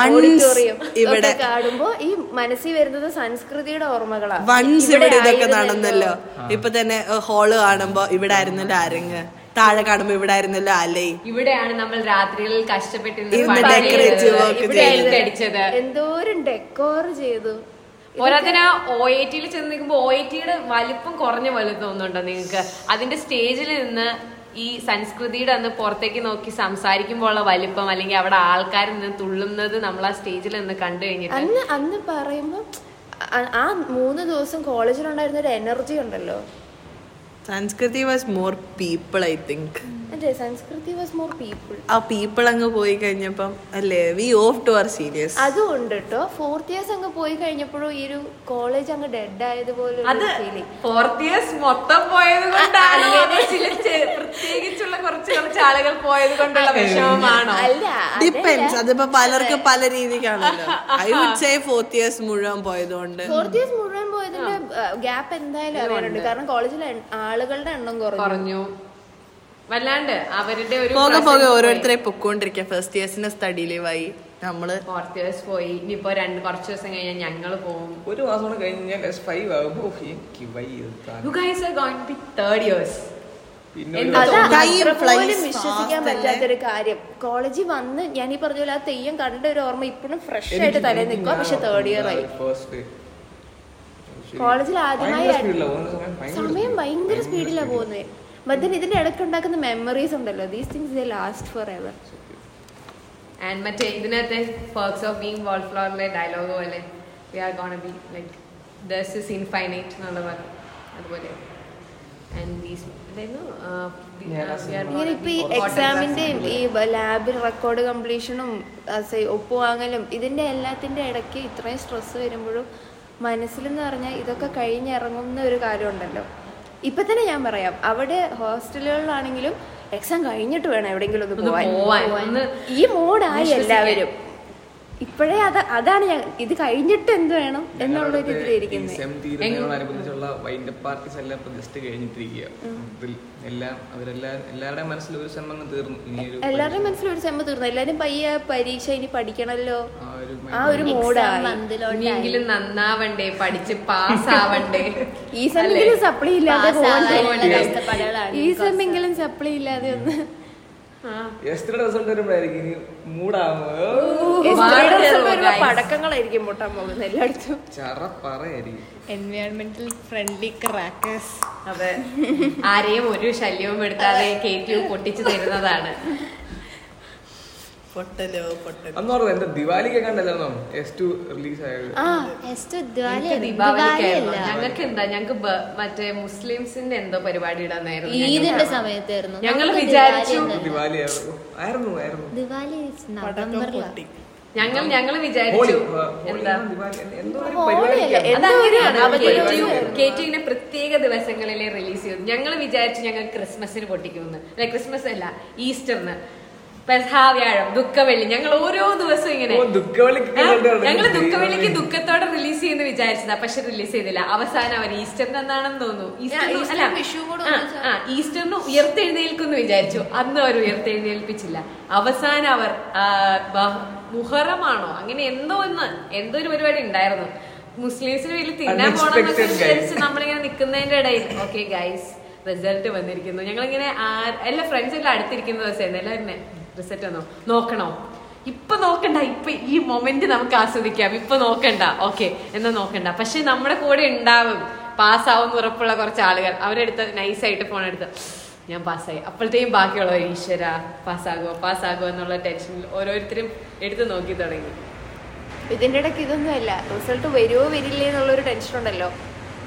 ഓഡിറ്റോറിയം ഇവിടെ- കാണുമ്പോൾ ഈ മനസ്സിൽ വരുന്നത് സംസ്കൃതിയുടെ ഓർമ്മകളാണ് വൺസ് ഇവിടെ ഇതൊക്കെ. നടന്നല്ലോ. ഇപ്പൊ തന്നെ ഹോൾ കാണുമ്പോ ഇവിടെ ആയിരുന്നല്ലോ അരങ്ങ് താഴെ കാണുമ്പോ ഇവിടെ ആയിരുന്നല്ലോ അലൈ ഇവിടെയാണ് നമ്മൾ രാത്രികളിൽ കഷ്ടപ്പെട്ടിരുന്നത് എന്തോരം ഡെക്കോർ ചെയ്തു. പോരാത്തിന് ഒ ഐ ടിയിൽ ചെന്ന് നിൽക്കുമ്പോൾ ഒ ഐ ടിയുടെ വലിപ്പം കുറഞ്ഞ പോലെ തോന്നുന്നുണ്ടോ നിങ്ങൾക്ക്? അതിന്റെ സ്റ്റേജിൽ നിന്ന് ഈ സംസ്കൃതിയുടെ അന്ന് പുറത്തേക്ക് നോക്കി സംസാരിക്കുമ്പോൾ ഉള്ള വലിപ്പം അല്ലെങ്കിൽ അവിടെ ആൾക്കാർ നിന്ന് തുള്ളുന്നത് നമ്മൾ ആ സ്റ്റേജിൽ നിന്ന് കണ്ടു കഴിഞ്ഞിട്ട്? അന്ന് അന്ന് പറയുമ്പോൾ ആ മൂന്ന് ദിവസം കോളേജിലുണ്ടായിരുന്ന ഒരു എനർജി ഉണ്ടല്ലോ. Samskriti was more people I think. Samskriti was more people ആ പീപ്പിൾ അങ്ങ് പോയി കഴിഞ്ഞപ്പം അല്ലേ? We off to are serious അതുകൊണ്ട് കേട്ടോ ഫോർത്ത് ഇയേഴ്സ് അങ്ങ് പോയി കഴിഞ്ഞപ്പോഴും ഈ ഒരു കോളേജ് അങ്ങ് ഡെഡ് ആയതുപോലെ ഫോർത്ത് ഇയേഴ്സ് മൊത്തം പോയത് കൊണ്ടാണ്? പ്രത്യേകിച്ചുള്ള കുറച്ച് കുറച്ച് ആളുകൾ പോയത് കൊണ്ടുള്ള വിഷമമാണോ? അല്ല ഡിപ്പെൻസ് അതിപ്പോ പലർക്ക് പല രീതിക്കാണല്ലോ. I would say fourth years മുഴുവൻ പോയതുകൊണ്ട്. ഫോർത്ത് ഇയേഴ്സ് മുഴുവൻ പോയതിന്റെ ഗ്യാപ്പ് എന്തായാലും അറിയാനുണ്ട്. കാരണം കോളേജിലെ ആളുകളുടെ എണ്ണം കുറഞ്ഞു. കുറഞ്ഞു. വല്ലാണ്ട് അവരുടെ ഒരു പോകെ പോകെ ഓരോരുത്തരെ പൊക്കോണ്ടിരിക്കുക ഫസ്റ്റ് ഇയേഴ്സിന്റെ സ്റ്റഡി ലീവായി. നമ്മൾ ഫോർത്ത് ഇയേഴ്സ് പോയി. ഇനിയിപ്പോ രണ്ട് കുറച്ച് ദിവസം കഴിഞ്ഞാൽ ഞങ്ങൾ പോകും ഒരു മാസം കൂടെ കഴിഞ്ഞ് ഞാൻ എസ് ഫൈവ് ആകുമ്പോ ഇത് താൻ. You going to be third years പോലും വിശ്വസിക്കാൻ പറ്റാത്തൊരു കാര്യം. കോളേജിൽ വന്ന് ഞാൻ ഈ പറഞ്ഞ പോലെ ആ തെയ്യം കണ്ട ഒരു ഓർമ്മ ഇപ്പോഴും ഫ്രഷ് ആയിട്ട് തലേ നിൽക്കുക പക്ഷെ തേർഡ് ഇയർ ആയി. ഫസ്റ്റ് കോളേജിൽ ആദ്യമായി ഭയങ്കര സമയം ഭയങ്കര സമയം ഭയങ്കര സ്പീഡിലാണ് പോകുന്നത്. ബട്ട് ഇതിന്റെ ഇടയ്ക്ക് ഉണ്ടാക്കുന്ന മെമ്മറീസ് ഉണ്ടല്ലോ. These things they last for ever and മറ്റേ ഇതിനകത്തെ പേർക്സ് ഓഫ് ബീങ് വാൾ ഫ്ലോറിലെ ഡയലോഗ് പോലെ we are gonna like this is infinite എന്നുള്ള പറഞ്ഞു അതുപോലെ. ആൻഡ് ദീസ് ഇങ്ങനെ ഇപ്പൊ ഈ എക്സാമിന്റെയും ഈ ലാബിൽ റെക്കോർഡ് കംപ്ലീഷനും ഒപ്പുവാങ്ങലും ഇതിന്റെ എല്ലാത്തിന്റെ ഇടയ്ക്ക് ഇത്രയും സ്ട്രെസ് വരുമ്പോഴും മനസ്സിലെന്ന് പറഞ്ഞാൽ ഇതൊക്കെ കഴിഞ്ഞിറങ്ങുന്ന ഒരു കാര്യമുണ്ടല്ലോ ഇപ്പൊ തന്നെ ഞാൻ പറയാം. അവിടെ ഹോസ്റ്റലുകളിലാണെങ്കിലും എക്സാം കഴിഞ്ഞിട്ട് വേണം എവിടെങ്കിലും ഒന്ന് പോവാൻ. ഈ മോഡായി എല്ലാവരും. ഇപ്പോഴേ അത് അതാണ് ഞാൻ ഇത് കഴിഞ്ഞിട്ട് എന്ത് വേണം എന്നുള്ള ഒരു ഇതിലിരിക്കുന്നത് സെം വൈൻഡ് പാർട്ടീസ് എല്ലാം ഇപ്പൊ ജസ്റ്റ് കഴിഞ്ഞിട്ടിരിക്കുക. ഇതിൽ എല്ലാം അവരെല്ലാം എല്ലാവരുടെയും മനസ്സിൽ ഒരു സെം അങ്ങ് തീർന്നു. എല്ലാവരുടെയും മനസ്സിൽ ഒരു സെമ്മ തീർന്നു. എല്ലാരും പയ്യ പരീക്ഷ ഇനി പഠിക്കണല്ലോ. ആ ഒരു ഇനിയെങ്കിലും നന്നാവണ്ടേ? പഠിച്ച് പാസ്സാവണ്ടേ? ഈ സെമ്മെങ്കിലും സപ്ലൈ ഇല്ലാതെ ഈ സെമ്മെങ്കിലും സപ്ലൈ ഇല്ലാതെ ഒന്ന് എസ്റ്റിയുടെ റിസൾട്ട് വരുമ്പോഴായിരിക്കും ഇനി. പടക്കങ്ങളായിരിക്കും പൊട്ടാൻ പോകുന്നത് എല്ലായിടത്തും. എൻവയോൺമെന്റൽ ഫ്രണ്ട്ലി ക്രാക്കേഴ്സ് അതെ. ആരെയും ഒരു ശല്യവും എടുത്താതെ കയറ്റി പൊട്ടിച്ചു തരുന്നതാണ്. പൊട്ടലോ പൊട്ടലോ. അന്ന് പറഞ്ഞു എന്താ ദിവാലിക്ക് കണ്ടല്ലോ എസ് ടു റിലീസ് ആയത്. ഞങ്ങൾക്ക് എന്താ ഞങ്ങൾക്ക് മറ്റേ മുസ്ലിംസിന്റെ എന്തോ പരിപാടി ഇടാന്നായിരുന്നു ഈദിന്റെ സമയത്തായിരുന്നു. ഞങ്ങൾ വിചാരിച്ചു ദിവാലി ആയിരുന്നു. ആയിരുന്നു ദിവാലി നവംബറിലാണ് ഞങ്ങൾ ഞങ്ങൾ വിചാരിച്ചു കേറ്റിങ്ങിനെ പ്രത്യേക ദിവസങ്ങളിലെ റിലീസ് ചെയ്തു. ഞങ്ങൾ വിചാരിച്ചു ഞങ്ങൾ ക്രിസ്മസിന് പൊട്ടിക്കുമെന്ന്. അല്ലെ ക്രിസ്മസ് അല്ല ഈസ്റ്ററിന് പെസഹ വ്യാഴം ദുഃഖവെള്ളി. ഞങ്ങൾ ഓരോ ദിവസവും ഇങ്ങനെ ഞങ്ങൾ. ദുഃഖവെള്ളിക്ക് ദുഃഖത്തോടെ റിലീസ് ചെയ്യുന്ന വിചാരിച്ചതാ. പക്ഷെ റിലീസ് ചെയ്തില്ല. അവസാനം അവർ ഈസ്റ്ററിന് എന്നാണെന്ന് തോന്നുന്നു. അല്ല ആ, ആ ഈസ്റ്ററിന് ഉയർത്തെഴുന്നേൽക്കുമെന്ന് വിചാരിച്ചു. അന്ന് അവർ ഉയർത്തെഴുന്നേൽപ്പിച്ചില്ല. അവസാനം അവർ മുഹറമാണോ? അങ്ങനെ എന്തോ ഒന്ന് എന്തോ ഒരു പരിപാടി ഉണ്ടായിരുന്നു. മുസ്ലിംസിന് വലിയ തിന്നാൻ പോണെന്നൊക്കെ വിചാരിച്ച് നമ്മളിങ്ങനെ നിൽക്കുന്നതിന്റെ ഇടയിൽ. ഓക്കെ ഗൈസ് റിസൾട്ട് വന്നിരിക്കുന്നു. ഞങ്ങളിങ്ങനെ എല്ലാ ഫ്രണ്ട്സ് എല്ലാം അടുത്തിരിക്കുന്ന ദിവസമായിരുന്നു. എല്ലാവരും റിസൾട്ട് വന്നോ നോക്കണോ? ഇപ്പൊ നോക്കണ്ട ഇപ്പൊ ഈ മൊമെന്റ് നമുക്ക് ആസ്വദിക്കാം. ഇപ്പൊ നോക്കണ്ട. ഓക്കെ എന്നാ നോക്കണ്ട. പക്ഷെ നമ്മുടെ കൂടെ ഉണ്ടാവും. പാസ്സാവും ഉറപ്പുള്ള കുറച്ച് ആളുകൾ. അവരെടുത്ത് നൈസായിട്ട് ഫോൺ എടുത്ത് ഞാൻ പാസ്സായി. അപ്പോഴത്തേക്കും ബാക്കിയുള്ളവർ ഈശ്വര പാസ്സാകുമോ പാസ്സാകുമോ എന്നുള്ള ടെൻഷനിൽ ഓരോരുത്തരും എടുത്ത് നോക്കി തുടങ്ങി. ഇതിന്റെ ഇടയ്ക്ക് ഇതൊന്നും അല്ല റിസൾട്ട് വരുമോ വരില്ലേ എന്നുള്ളൊരു ടെൻഷൻ ഉണ്ടല്ലോ.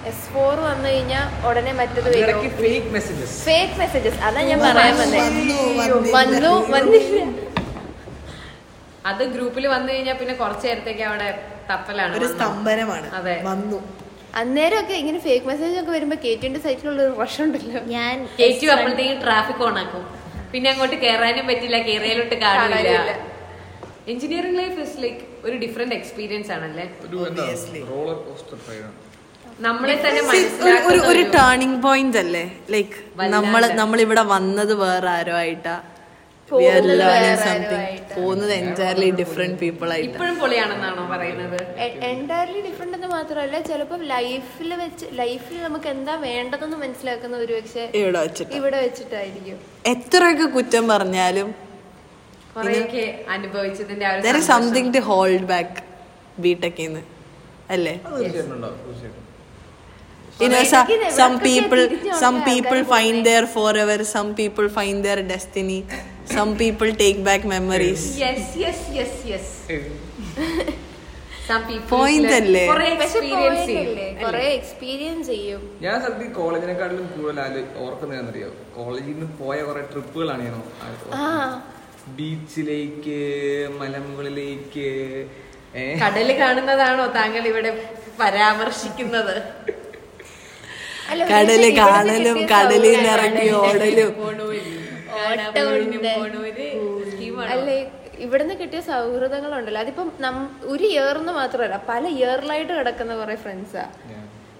എസ് ഫോർ വന്നു കഴിഞ്ഞാൽ ഉടനെ മറ്റത് ഫേക്ക് മെസ്സേജസ് ഫേക്ക് മെസ്സേജസ് അതാ ഞാൻ പറയാൻ വന്നേ. വന്നു വന്നില്ല. അത് ഗ്രൂപ്പിൽ വന്നു കഴിഞ്ഞാൽ പിന്നെ കുറച്ചു നേരത്തേക്ക് അവിടെ തപ്പലാണ് ഒരു വന്നത്. സ്തംഭനമാണ്. അതെ. വന്നു. അന്നേരമൊക്കെ ഇങ്ങനെ ഫേക്ക് മെസ്സേജ് ഒക്കെ വരുമ്പോ കേറ്റിന്റെ സൈറ്റിലുള്ള ഒരു റഷ് ഉണ്ടല്ലോ. ഞാൻ കയറ്റി അപ്പോഴത്തേക്കും ട്രാഫിക് ഓൺ ആക്കും. പിന്നെ അങ്ങോട്ട് കയറാനും പറ്റില്ല കയറിയാലോട്ട് കാണില്ല. എഞ്ചിനീയറിംഗ് ലൈഫ് ഇസ് ലൈക്ക് ഒരു ഡിഫറെന്റ് എക്സ്പീരിയൻസ് ആണല്ലേ? റോളർ കോസ്റ്റർ നമ്മളെ തന്നെ ഒരു- ഒരു ടേണിംഗ് പോയിന്റ് അല്ലേ? ലൈക്ക് നമ്മൾ നമ്മൾ ഇവിടെ വന്നത് വേറെ ആരോ ആയിട്ടാ. പോകുന്നത് എന്റയർലി ഡിഫറെന്റ് പീപ്പിൾ ആയിട്ടാ. ഇപ്പോഴും പൊളിയാണെന്നാണോ പറയുന്നത്? എന്റയർലി ഡിഫറെന്റ് എന്ന് മാത്രമല്ല ചിലപ്പോൾ ലൈഫിൽ വെച്ച് ലൈഫിൽ നമുക്ക് എന്താ വേണ്ടതെന്ന് മനസ്സിലാക്കുന്ന ഒരു പക്ഷെ ഇവിടെ വെച്ചിട്ട്. ഇവിടെ വെച്ചിട്ടായിരിക്കും. എത്രയൊക്കെ കുറ്റം പറഞ്ഞാലും അനുഭവിച്ചതിന്റെ. സംതിങ് ടു ഹോൾഡ് ബാക്ക് ബിടെക്കിന്ന് അല്ലേ അത് തീർച്ചയായിട്ടും ഉണ്ടാവും തീർച്ചയായിട്ടും you know കുറേ some, people some people find their forever some people find their destiny. Some people take back memories. Yes, yes, yes, yes. ഞാൻ സത്യം കോളേജിനെക്കാട്ടിലും കൂടുതൽ ഓർക്കുന്നതെന്നറിയോ? കോളേജിൽ നിന്ന് പോയ കുറെ ട്രിപ്പുകളാണ് ഞാൻ ബീച്ചിലേക്ക് മലമുകളിലേക്ക് കടൽ കാണുന്നതാണോ താങ്കൾ ഇവിടെ പരാമർശിക്കുന്നത്? കടൽ കാണലും കടലിൽ നിന്ന് ഇറങ്ങി ഓടലും. അല്ലെ ഇവിടുന്ന് കിട്ടിയ സൗഹൃദങ്ങളുണ്ടല്ലോ. അതിപ്പം നം- ഒരു ഇയറിന്ന് മാത്രമല്ല പല ഇയറിലായിട്ട് കിടക്കുന്ന കുറെ ഫ്രണ്ട്സാ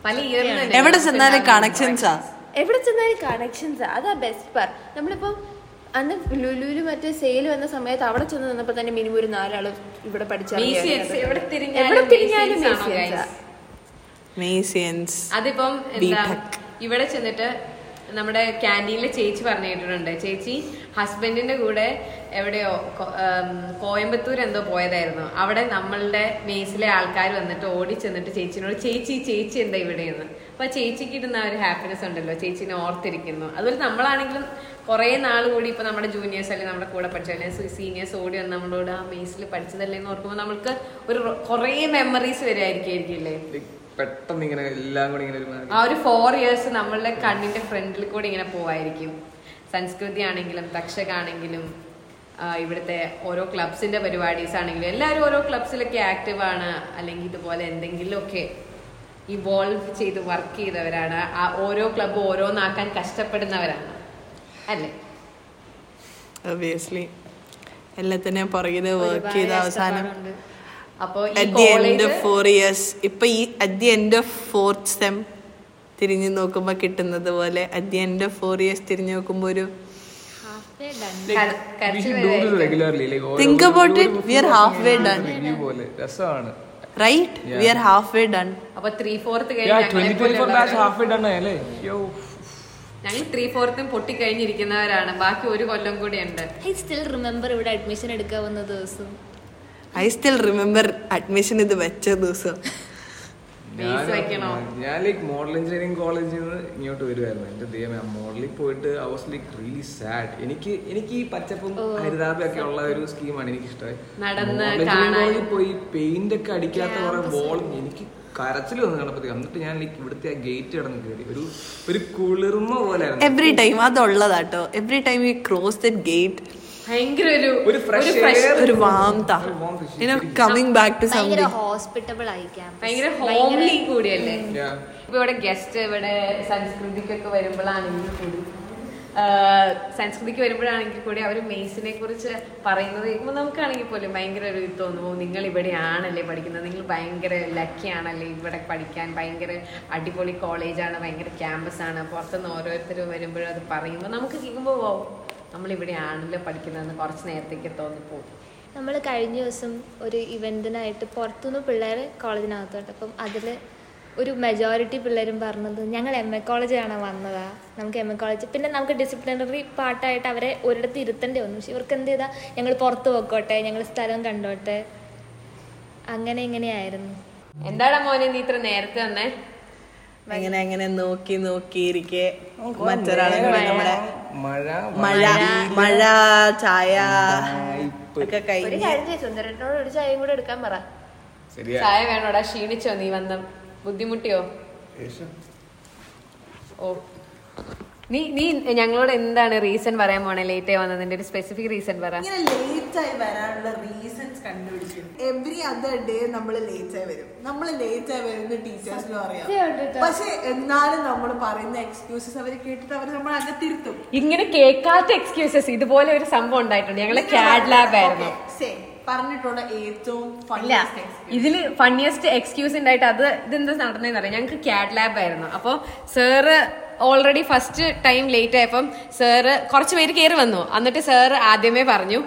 പല ഇയറിൽ എവിടെ ചെന്നാലും കണക്ഷൻസാ എവിടെ ചെന്നാലും കണക്ഷൻസാ അതാ ബെസ്റ്റ് പാർ നമ്മളിപ്പം അന്ന് ലുലുലു മറ്റേ സെയിൽ വന്ന സമയത്ത് അവിടെ ചെന്ന് നിന്നപ്പോ തന്നെ മിനിമം ഒരു നാലാൾ ഇവിടെ പഠിച്ച എവിടെ തിരിഞ്ഞാലും അതിപ്പം എന്താ ഇവിടെ ചെന്നിട്ട് നമ്മുടെ ക്യാന്റീനിലെ ചേച്ചി പറഞ്ഞു കേട്ടിട്ടുണ്ട് ചേച്ചി ഹസ്ബൻഡിന്റെ കൂടെ എവിടെയോ കോയമ്പത്തൂർ എന്തോ പോയതായിരുന്നു. അവിടെ നമ്മളുടെ മേസിലെ ആൾക്കാർ വന്നിട്ട് ഓടി ചെന്നിട്ട് ചേച്ചിനോട് ചേച്ചി ചേച്ചി എന്താ ഇവിടെയെന്ന്? അപ്പൊ ചേച്ചിക്ക് ഇടുന്ന ഒരു ഹാപ്പിനെസ് ഉണ്ടല്ലോ. ചേച്ചിനെ ഓർത്തിരിക്കുന്നു. അതുപോലെ നമ്മളാണെങ്കിലും കുറെ നാൾ കൂടി ഇപ്പൊ നമ്മുടെ ജൂനിയേഴ്സ് അല്ലെങ്കിൽ നമ്മുടെ കൂടെ പഠിച്ച അല്ലെങ്കിൽ സീനിയേഴ്സ് ഓടി വന്ന് നമ്മളോട് ആ മേസിൽ പഠിച്ചതല്ലേ എന്ന് ഓർക്കുമ്പോൾ നമ്മൾക്ക് ഒരു കുറെ മെമ്മറീസ് വരുമായിരിക്കും പെട്ടെന്ന് ഇങ്ങനെ എല്ലാം കൂടി ഇങ്ങനെ ഒരു ആ ഒരു ഫോർ ഇയേഴ്സ് നമ്മളുടെ കണ്ണിന്റെ ഫ്രണ്ടിൽ കൂടെ ഇങ്ങനെ പോവായിരിക്കും. സംസ്കൃതി ആണെങ്കിലും തക്ഷകാണെങ്കിലും ആണെങ്കിലും ഇവിടുത്തെ ഓരോ ക്ലബ്സിന്റെ പരിപാടീസ് ആണെങ്കിലും എല്ലാവരും ഓരോ ക്ലബ്സിലൊക്കെ ആക്റ്റീവ് ആണ്. അല്ലെങ്കിൽ ഇതുപോലെ എന്തെങ്കിലുമൊക്കെ ഇവോൾവ് ചെയ്ത് വർക്ക് ചെയ്തവരാണ്. ആ ഓരോ ക്ലബ് ഓരോന്നാക്കാൻ കഷ്ടപ്പെടുന്നവരാണ്. അല്ലേ? ഒബിയസ്ലി എല്ലാത്തിനെയും പുറകിൽ വർക്ക് ചെയ്ത അവസാനം അപ്പൊ ഈ at the end of four years ഇപ്പൊ ഈ at the end of fourth sem തിരിഞ്ഞു നോക്കുമ്പോ കിട്ടുന്നത് പോലെ at the end of four years തിരിഞ്ഞു നോക്കുമ്പോ ഒരു think about it we are halfway done about it, we are halfway done. review പോലെ. രസമാണ്. Right we are halfway done അപ്പൊ ത്രീ ഫോർത്ത് കഴിഞ്ഞു 2024 batch കഴിഞ്ഞ് half way done ആയല്ലേ? Yo. ഞങ്ങൾ ത്രീ ഫോർത്തും പൊട്ടിക്കഴിഞ്ഞിരിക്കുന്നവരാണ്. ബാക്കി ഒരു കൊല്ലം കൂടി ഉണ്ട്. ഐ സ്റ്റിൽ റിമെമ്പർ ഇവിടെ അഡ്മിഷൻ എടുക്കാൻ വന്ന ദിവസം. ഐ സ്റ്റിൽ റിമെമ്പർ അഡ്മിഷൻ ഇത് വെച്ച ദിവസം. ഞാൻ- ലൈക്ക് മോഡൽ എഞ്ചിനീയറിംഗ് കോളേജിൽ നിന്ന് ഇങ്ങോട്ട് വരുമായിരുന്നു എന്റെ ദൈവമേ മോഡലിൽ പോയിട്ട് I was like really sad എനിക്ക് എനിക്ക് ഈ പച്ചപ്പും ഹരിതാപയും ഒക്കെ ഉള്ള ഒരു സ്കീമാണ് എനിക്ക് ഇഷ്ടമായി നടന്ന് കാണാൻ. പോയി പെയിന്റ് ഒക്കെ അടിക്കാത്ത കുറെ ബോൾ എനിക്ക് കരച്ചിൽ വന്ന് കണ്ടപ്പോഴത്തേക്ക് എന്നിട്ട് ഞാൻ ലൈക്ക് ഇവിടുത്തെ ആ ഗേറ്റ് കിടന്ന് കയറി. ഒരു ഒരു കുളിർമ പോലായിരുന്നു. Every time അതുള്ളതാട്ടോ. Every time you cross that gate ഭയങ്കര ഒരു ഒരു fresh- ഒരു warmth you know coming back to something hospitable ആയിരിക്കാം ഭയങ്കര ഹോംലി കൂടിയല്ലേ. ഇപ്പൊ ഇവിടെ ഗസ്റ്റ് ഇവിടെ സംസ്കൃതിക്കൊക്കെ വരുമ്പോഴാണെങ്കിൽ കൂടി സംസ്കൃതിക്ക് വരുമ്പോഴാണെങ്കിൽ കൂടി അവർ മെയ്സിനെ കുറിച്ച് പറയുന്നത് കേൾക്കുമ്പോൾ നമുക്കാണെങ്കിൽ പോലും ഭയങ്കര ഒരു ഇത് നിങ്ങൾ നിങ്ങൾ ഇവിടെയാണല്ലേ പഠിക്കുന്നത്. നിങ്ങൾ ഭയങ്കര ലക്കി ആണല്ലേ ഇവിടെ പഠിക്കാൻ. ഭയങ്കര അടിപൊളി കോളേജാണ് ഭയങ്കര ക്യാമ്പസ് ആണ്. പുറത്തുനിന്ന് ഓരോരുത്തരും വരുമ്പോഴും അത് പറയുമ്പോൾ നമുക്ക് കേൾക്കുമ്പോൾ ഇവിടെയാണല്ലോ പഠിക്കുന്നതെന്ന് കുറച്ച് നേരത്തേക്ക് തോന്നിപ്പോകും. നമ്മൾ കഴിഞ്ഞ ദിവസം ഒരു ഇവന്റിനായിട്ട് പുറത്തുനിന്ന് പിള്ളേർ കോളേജിനകത്തോട്ട് അപ്പം അതിൽ ഒരു മെജോറിറ്റി പിള്ളേരും പറഞ്ഞത് ഞങ്ങൾ എം എ കോളേജാണ് വന്നതാ? നമുക്ക് എം എ കോളേജ് പിന്നെ നമുക്ക് ഡിസിപ്ലിനറി പാർട്ടായിട്ട് അവരെ ഒരിടത്ത് ഇരുത്തേണ്ടി വന്നു. പക്ഷെ ഇവർക്ക് എന്ത് ചെയ്താ? ഞങ്ങൾ പുറത്ത് പോയിക്കോട്ടെ ഞങ്ങൾ സ്ഥലം കണ്ടോട്ടെ. അങ്ങനെ ഇങ്ങനെയായിരുന്നു. എന്താടാ മോനെ നീ ഇത്ര നേരത്തെ തന്നെ അങ്ങനെ അങ്ങനെ നോക്കി നോക്കിയിരിക്കെ മറ്റൊരാളെ കൂടി നമ്മുടെ മഴ മഴ മഴ ചായ ഒക്കെ കഴിഞ്ഞു സുന്ദരനോട് ഒരു ചായയും കൂടെ എടുക്കാൻ പറ. ശരിയാ. ചായ വേണോടാ ക്ഷീണിച്ചോ നീ വന്ന? ബുദ്ധിമുട്ടിയോ? ഓ. നീ നീ ഞങ്ങളോട് എന്താണ് റീസൺ പറയാൻ പോണേ? ലേറ്റ് ആയി വന്നതിന്റെ ഒരു സ്പെസിഫിക് റീസൺ പറ. ഇങ്ങനെ ലേറ്റ് ആയി വരാനുള്ള റീസൺസ് കണ്ടുപിടിക്കും. എവറി അതർ ഡേ നമ്മൾ ലേറ്റ് ആയി വരും. നമ്മൾ ലേറ്റ് ആയി വരുന്ന ടീച്ചേഴ്സിനും അറിയാം പക്ഷെ എന്നാലും നമ്മൾ പറയുന്ന എക്സ്ക്യൂസസ് അവർ കേട്ടിട്ട് അവർ നമ്മൾ അകത്തിരുത്തും. ഇങ്ങനെ കേൾക്കാത്ത എക്സ്ക്യൂസസ് ഇതുപോലെ ഒരു സംഭവം ഉണ്ടായിട്ടുണ്ട്. ഞങ്ങളെ കാഡ് ലാബ് ആയിരുന്നു. പറഞ്ഞിട്ടുള്ള ഏറ്റവും ഇതിൽ ഫണ്ണിയസ്റ്റ് എക്സ്ക്യൂസ് ഉണ്ടായിട്ട് അത് ഇതെന്താ നടന്നതെന്ന് അറിയാം? ഞങ്ങൾക്ക് കാഡ് ലാബ് ആയിരുന്നു. അപ്പോൾ sir already first time late ആയപ്പം സാറ് കുറച്ച് പേര് കയറി വന്നു. എന്നിട്ട് സാറ് ആദ്യമേ പറഞ്ഞു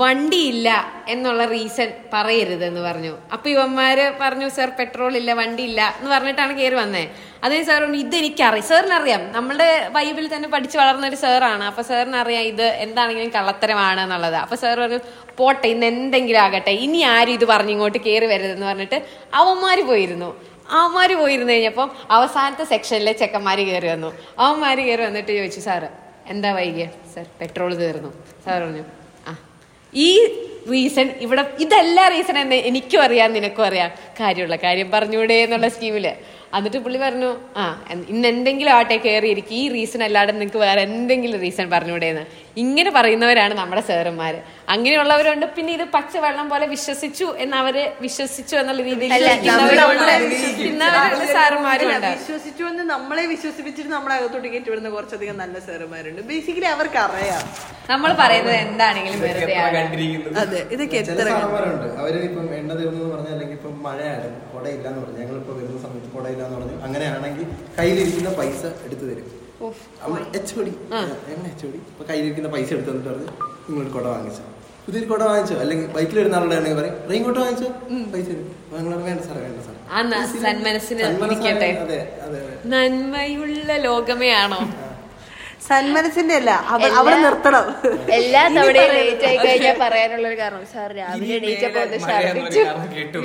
വണ്ടിയില്ല എന്നുള്ള റീസൺ പറയരുത് എന്ന് പറഞ്ഞു. അപ്പൊ ഇവന്മാര് പറഞ്ഞു സർ പെട്രോൾ ഇല്ല വണ്ടി ഇല്ല എന്ന് പറഞ്ഞിട്ടാണ് കയറി വന്നേ. അതേ സാർ പറഞ്ഞു ഇത് എനിക്കറിയാം സാറിനറിയാം നമ്മുടെ വൈബിൽ തന്നെ പഠിച്ചു വളർന്ന ഒരു സാറാണ് അപ്പൊ സാറിനറിയാം ഇത് എന്താണെങ്കിലും കള്ളത്തരമാണ് എന്നുള്ളത്. അപ്പൊ സാർ പറഞ്ഞു പോട്ടെ ഇന്ന് എന്തെങ്കിലും ആകട്ടെ. ഇനി ആരും ഇത് പറഞ്ഞു ഇങ്ങോട്ട് കയറി വരരുതെന്ന് പറഞ്ഞിട്ട് അവന്മാര് പോയിരുന്നു. അവന്മാര് പോയിരുന്നു കഴിഞ്ഞപ്പം അവസാനത്തെ സെക്ഷനിലെ ചെക്കന്മാര് കയറി വന്നു. അവന്മാര് കയറി വന്നിട്ട് ചോദിച്ചു സാറ് എന്താ വൈകിയ? സാർ പെട്രോൾ തീർന്നു. സാർ പറഞ്ഞു ആ ഈ റീസൺ ഇവിടെ ഇതല്ല റീസൺ എന്ന് എനിക്കും അറിയാം നിനക്കും അറിയാം. കാര്യമുള്ള കാര്യം പറഞ്ഞൂടെ എന്നുള്ള സ്കീമിൽ എന്നിട്ട് പുള്ളി പറഞ്ഞു ആ ഇന്ന് എന്തെങ്കിലും ആട്ടെ കയറിയിരിക്കും ഈ റീസൺ അല്ലാതെ നിങ്ങൾക്ക് വേറെ എന്തെങ്കിലും റീസൺ പറഞ്ഞൂടെന്ന്. ഇങ്ങനെ പറയുന്നവരാണ് നമ്മുടെ സാറുമാര്. അങ്ങനെയുള്ളവരുണ്ട്. പിന്നെ ഇത് പച്ചവെള്ളം പോലെ വിശ്വസിച്ചു എന്ന് എന്നവര് വിശ്വസിച്ചു എന്നുള്ള രീതിയിൽ വിശ്വസിച്ചു എന്ന് നമ്മളെ വിശ്വസിപ്പിച്ചിട്ട് നമ്മളെ അകത്തോട്ട് കയറ്റി വിടുന്ന കുറച്ചധികം നല്ല സാറുമാരുണ്ട്. ബേസിക്കലി അവർക്ക് അറിയാം നമ്മൾ പറയുന്നത് എന്താണെങ്കിലും വെറുതെ അതെ ഇതൊക്കെ എത്ര അവർ ഇപ്പം എണ്ണ തീർന്നു എന്ന് പറഞ്ഞാൽ അല്ലെങ്കിൽ ഇപ്പം മഴയായിരുന്നു കുടയില്ലാന്ന് പറഞ്ഞു. ഞങ്ങളിപ്പോ വരുന്ന സമയത്ത് കുടയില്ലാന്ന് പറഞ്ഞു. അങ്ങനെയാണെങ്കിൽ കയ്യിലിരിക്കുന്ന പൈസ എടുത്തു തരും. എങ്ങനെ കയ്യിലിരിക്കുന്ന പൈസ എടുത്ത് തന്നിട്ട് പറഞ്ഞു നിങ്ങളൊരു കുട വാങ്ങിച്ചോ. പുതിയൊരു കുട വാങ്ങിച്ചോ? അല്ലെങ്കിൽ ബൈക്കിൽ വരുന്ന ആളുടെ ആണെങ്കിൽ പറയും റെയിൻ കോട്ട് വാങ്ങിച്ചോ? പൈസ വേണ്ട സാറേ വേണ്ട സാറേ. അതെ അതെ നന്മയുള്ള ലോകമേ ആണോ സന്മനസിന്റെ അല്ല അവ- അവിടെ നിർത്തണം. എല്ലാ തവണയും ലേറ്റ് ആയി കഴിഞ്ഞാൽ പറയാനുള്ള ഒരു കാരണം സാർ രാവിലെ എണീറ്റപ്പോ ഒന്ന് ഛർദിച്ചു കേട്ടു.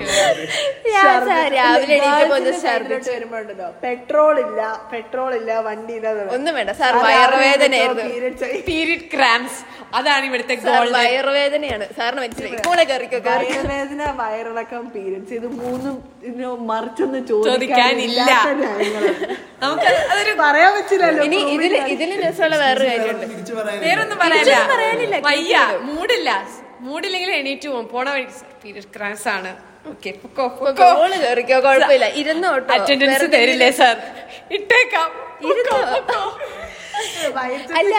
ഞാൻ സാർ രാവിലെ എണീറ്റപ്പോ ഒന്ന് ഛർദിച്ചു വരുമ്പോണ്ടല്ലോ. പെട്രോൾ ഇല്ല പെട്രോൾ ഇല്ല വണ്ടി ഇല്ല ഒന്നും വേണ്ട സാർ വയറുവേദന വയറുവേദനയായിരുന്നു. Period cramps. അതാണ് ഇവിടുത്തെ വയറുവേദനയാണ്. സാറിന് മനസ്സിലായി. വയറുവേദന വയറിളക്കം പീരിയഡ്സ് ഇത് മൂന്നും ഇതിന് മറിച്ചൊന്നും ചോദിക്കാനില്ല. നമുക്ക് അതൊരു പറയാൻ പറ്റില്ലല്ലോ. ഇനി ഇതിൽ ഇതിൽ രസമുള്ള വേറൊരു കാര്യമുണ്ട് വേറൊന്നും പറയാനില്ല, വയ്യ. മൂടില്ല. മൂടില്ലെങ്കിൽ എണീറ്റ് പോകും പോണ വഴി പീരിയഡ് ക്രാംസ് ആണ്. ഓക്കെ പൊക്കോ പൊക്കോ. മോൾ കയറിക്കോ കുഴപ്പമില്ല. ഇരുന്നോട്ടോ അറ്റൻഡൻസ് തരില്ലേ സാർ ഇട്ടേക്കാം. അല്ല,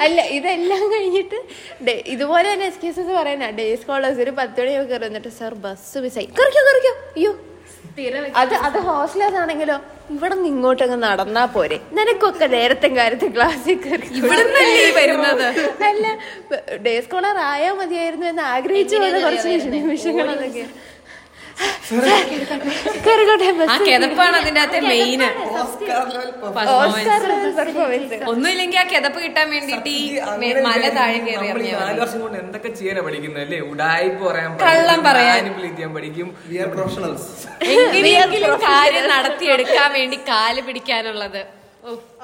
അല്ല ഇതെല്ലാം കഴിഞ്ഞിട്ട് ഡേ- ഇതുപോലെ തന്നെ എക്സ്ക്യൂസസ് പറയാനാ ഡേ സ്കോളേഴ്സ് ഒരു പത്ത് മണിയൊക്കെ കയറി എന്നിട്ട് സാർ ബസ് മിസ്സായി കറിക്കോ കറിക്കോ അയ്യോ അത് അത് ഹോസ്റ്റലേഴ്സ് ആണെങ്കിലോ ഇവിടെ നിന്ന് ഇങ്ങോട്ടങ്ങ് നടന്നാ പോരെ. നിനക്കൊക്കെ നേരത്തെ കാര്യത്തെ ക്ലാസ്സിൽ വരുന്നത്? അല്ല ഡേ സ്കോളർ ആയാ മതിയായിരുന്നു എന്ന് ആഗ്രഹിച്ചു കുറച്ച് നിമിഷങ്ങളൊക്കെ ഒന്നുമില്ലെങ്കിൽ ആ കിതപ്പ് കിട്ടാൻ വേണ്ടിട്ട് ഈ മല താഴെ കയറി നാല്. വർഷം കൊണ്ട് എന്തൊക്കെ ചെയ്യാനാ പഠിക്കുന്നത് അല്ലേ? ഉടായ്പ പറയാൻ കള്ളം പറയാൻ. ചെയ്യാൻ പഠിക്കും. എങ്ങനെയെങ്കിലും കാര്യം നടത്തിയെടുക്കാൻ വേണ്ടി കാൽ പിടിക്കാനുള്ളത്.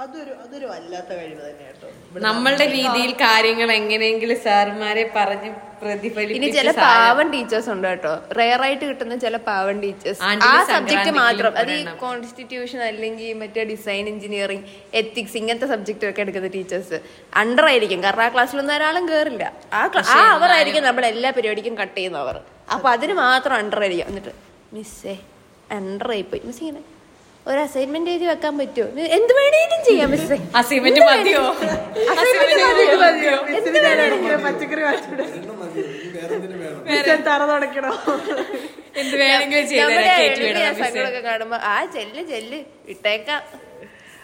അതൊരു അതൊരു വല്ലാത്ത കഴിവ് തന്നെ കേട്ടോ. നമ്മളുടെ രീതിയിൽ കാര്യങ്ങൾ എങ്ങനെയെങ്കിലും സാറുമാരെ പറഞ്ഞ് ഇനി ചില പാവം പാവൻ ടീച്ചേഴ്സ് ഉണ്ട് കേട്ടോ. റെയർ ആയിട്ട് കിട്ടുന്ന ചില പാവൻ ടീച്ചേഴ്സ് ആ സബ്ജക്ട് മാത്രം. അത് ഈ കോൺസ്റ്റിറ്റ്യൂഷൻ അല്ലെങ്കിൽ മറ്റേ ഡിസൈൻ എഞ്ചിനീയറിംഗ് എത്തിക്സ് ഇങ്ങനത്തെ സബ്ജക്റ്റ് ഒക്കെ എടുക്കുന്ന ടീച്ചേഴ്സ് അണ്ടർ ആയിരിക്കും. കാരണം ആ ക്ലാസ്സിലൊന്നും ഒരാളും കയറില്ല ആ ക്ലാസ് ആ അവർ ആയിരിക്കും നമ്മൾ എല്ലാ പരിപാടിക്കും കട്ട് ചെയ്യുന്നവർ അപ്പൊ അതിന് മാത്രം അണ്ടർ ആയിരിക്കും. എന്നിട്ട് മിസ്സേ അണ്ടർ ആയിപ്പോയി. മിസ് ഇങ്ങനെ ഒരു അസൈൻമെന്റ് എഴുതി വെക്കാൻ പറ്റുമോ? എന്ത് വേണേലും ചെയ്യാം മിസ്സേ അസൈൻമെന്റ് മതിയോ? പച്ചക്കറി എന്ത് വേണമെങ്കിലും കാണുമ്പോ ആ ചെല്ല് ചെല്ല് ഇട്ടേക്കാം.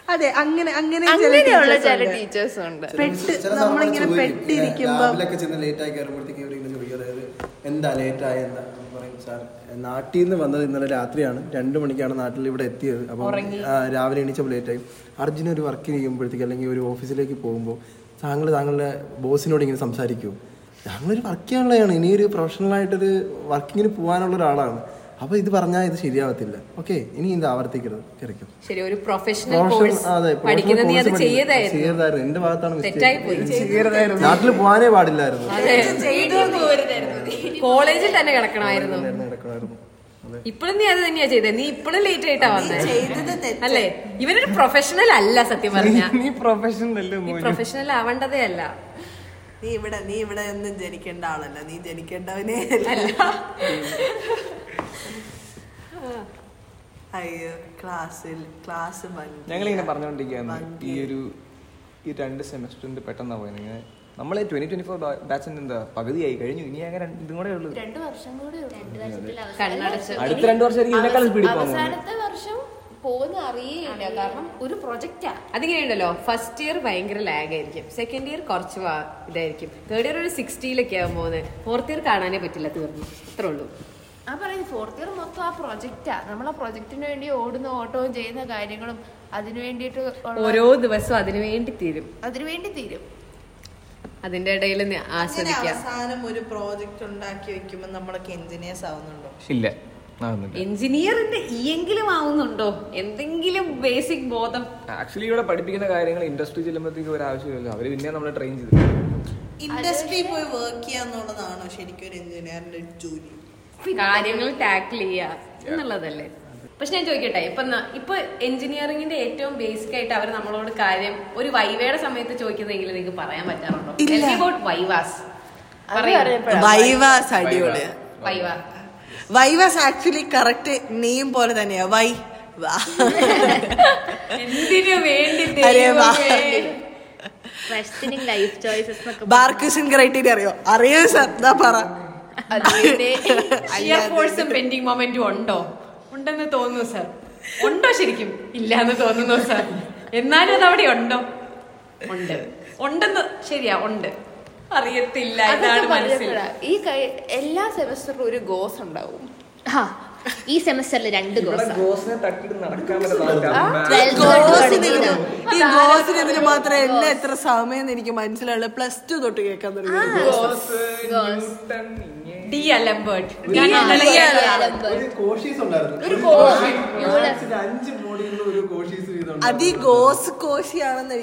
അതെ അങ്ങനെ അങ്ങനെ അങ്ങനെയുള്ള ചില ടീച്ചേഴ്സ് ഉണ്ട്. പെട്ട് നമ്മളിങ്ങനെ പെട്ടിരിക്കുമ്പോ എന്താ ലേറ്റ് ആയ എന്താ പറയും സാർ നാട്ടിൽ നിന്ന് വന്നത് ഇന്നലെ രാത്രിയാണ്. രണ്ടു മണിക്കാണ് നാട്ടിൽ ഇവിടെ എത്തിയത്. അപ്പം രാവിലെ എണീച്ചപ്പോൾ ലേറ്റ് ആയി. അർജുന ഒരു വർക്ക് ചെയ്യുമ്പോഴത്തേക്ക് അല്ലെങ്കിൽ ഒരു ഓഫീസിലേക്ക് പോകുമ്പോൾ താങ്കൾ താങ്കളുടെ ബോസിനോട് ഇങ്ങനെ സംസാരിക്കുമോ ഞങ്ങളൊരു വർക്ക് ചെയ്യാനുള്ളതാണ്. ഇനി ഒരു പ്രൊഫഷണലായിട്ടൊരു വർക്കിങ്ങിന് പോകാനുള്ള ഒരാളാണ്. അപ്പോൾ ഇത് പറഞ്ഞാൽ ഇത് ശരിയാവത്തില്ല. ഓക്കെ ഇനി ഇത് ആവർത്തിക്കരുത് കയറിക്കും ശരി ഒരു പ്രൊഫഷണൽ പ്രൊഫഷണൽ കോഴ്സ് അതെ അത് കോഴ്സ് ചെയ്യതായിരുന്നു ചെയ്തായിരുന്നു. എന്റെ ഭാഗത്താണ് നാട്ടിൽ പോകാനേ പാടില്ലായിരുന്നു. അതെ. കോളേജിൽ തന്നെ കിടക്കണമായിരുന്നു. ഇപ്പോഴും നീ അത് തന്നെയാ ചെയ്തത് നീ ഇപ്പോഴും ലേറ്റ് ആയിട്ടാ വന്നത് അല്ലേ? ഇവനൊരു പ്രൊഫഷണൽ അല്ല സത്യം പറഞ്ഞ. നീ പ്രൊഫഷണൽ അല്ലേ പ്രൊഫഷണൽ ആവേണ്ടതേ അല്ല. നീ ഇവിടെ നീ ഇവിടെ ഒന്നും ജനിക്കേണ്ട ആളല്ല. നീ ജനിക്കേണ്ടവനേ അല്ല. അയ്യോ ക്ലാസ്സിൽ ക്ലാസ് ഞങ്ങളിങ്ങനെ പറഞ്ഞുകൊണ്ടിരിക്കുകയാണ് ഈ ഒരു ഈ രണ്ട് സെമസ്റ്ററിന്റെ പെട്ടെന്നാ പോയത്. ഇങ്ങനെ നമ്മളെ ട്വന്റി ട്വന്റി ഫോർ ബാച്ചിന്റെ എന്താ പകുതിയായി. കഴിഞ്ഞു. ഇനി അങ്ങനെ ഇതും കൂടെ ഉള്ളു. രണ്ടു വർഷം കൂടി കണ്ണടച്ച് അടുത്ത രണ്ടു വർഷം ഇതിനേക്കാളും സ്പീഡിൽ വർഷം പോകുന്ന അറിയേയില്ല. കാരണം ഒരു പ്രൊജക്റ്റാ അതിങ്ങനെയുണ്ടല്ലോ. ഫസ്റ്റ് ഇയർ ഭയങ്കര ലാഗ് ആയിരിക്കും. സെക്കൻഡ് ഇയർ കുറച്ച് ഇതായിരിക്കും. തേർഡ് ഇയർ ഒരു സിക്സ്റ്റിയിലൊക്കെ ആകുമ്പോൾ പോകുന്നത്. ഫോർത്ത് ഇയർ കാണാനേ പറ്റില്ല തീർന്നു. അത്രേ ഉള്ളൂ. ആ പറയുന്നത് ഫോർത്ത് ഇയർ മൊത്തം ആ പ്രോജക്റ്റാ നമ്മൾ ആ പ്രൊജക്റ്റിന് വേണ്ടി ഓടുന്ന ഓട്ടവും ചെയ്യുന്ന കാര്യങ്ങളും അതിനു വേണ്ടിയിട്ട് ഓരോ ദിവസവും അതിനു വേണ്ടി തീരും. അതിനു വേണ്ടി തീരും. അതിന്റെ ഇടയിൽ അവസാനം ഒരു പ്രോജക്റ്റ് ഉണ്ടാക്കി വെക്കുമ്പോ നമ്മളൊക്കെ എഞ്ചിനീയേഴ്സ് ആവുന്നുണ്ടോ? ഇല്ല. എഞ്ചിനീയറിന്റെ ഇയെങ്കിലും ആവുന്നുണ്ടോ? എന്തെങ്കിലും ബേസിക് ബോധം. ആക്ച്വലി ഇവിടെ പഠിപ്പിക്കുന്ന കാര്യങ്ങൾ ഇൻഡസ്ട്രി ചെല്ലുമ്പോഴത്തേക്ക് ഒരു ആവശ്യമില്ല അവർ പിന്നെ നമ്മളെ ട്രെയിൻ ചെയ്തു ഇൻഡസ്ട്രി പോയി വർക്ക് ചെയ്യാന്നുള്ളതാണോ ശരിക്കും ഒരു എഞ്ചിനീയറിന്റെ ജോലി. കാര്യങ്ങൾ ടാക്കിൾ ചെയ്യുക എന്നുള്ളതല്ലേ. പക്ഷെ ഞാൻ ചോദിക്കട്ടെ ഇപ്പൊ ഇപ്പൊ എഞ്ചിനീയറിംഗിന്റെ ഏറ്റവും ബേസിക് ആയിട്ട് അവർ നമ്മളോട് കാര്യം ഒരു വൈവയുടെ സമയത്ത് ചോദിക്കുന്നെങ്കിൽ നിങ്ങൾക്ക് പറയാൻ പറ്റാറുണ്ടോ. About vivas. വൈവാസ് അടിപൊളി viva. Vivas actually correct name പോലെ തന്നെയാ. വൈ. എന്തിനു വേണ്ടി ബാർക്യൂഷൻ ക്രൈറ്റീരിയ അറിയോ? അറിയോ സർ എന്താ പറ. അതിന്റെ ഷിയർ ഫോഴ്സും പെൻഡിങ് മൊമെന്റും ഉണ്ടോ? ഉണ്ടെന്ന് തോന്നുന്നു സർ ഉണ്ടോ ശരിക്കും? ഇല്ല എന്ന് തോന്നുന്നു സർ എന്നാലും അത് അവിടെ ഉണ്ടോ? ഉണ്ട്. ഉണ്ടെന്ന് ശരിയാ ഉണ്ട്. അറിയത്തില്ല ഇതാണ് മനസ്സിൽ. ഈ എല്ലാ സെമസ്റ്ററിലും ഒരു ഗോസ് ഉണ്ടാവും. ഈ സെമസ്റ്ററിൽ രണ്ട് ഗോസിനെ ഈ ഇതിന് എന്നെ എത്ര സമയം എനിക്ക് മനസ്സിലാവുള്ളൂ. പ്ലസ് ടു തൊട്ട് കേൾക്കാൻ തുടങ്ങി ഡി വീതം അത് ഗോസ് കോശിയാണെന്ന്.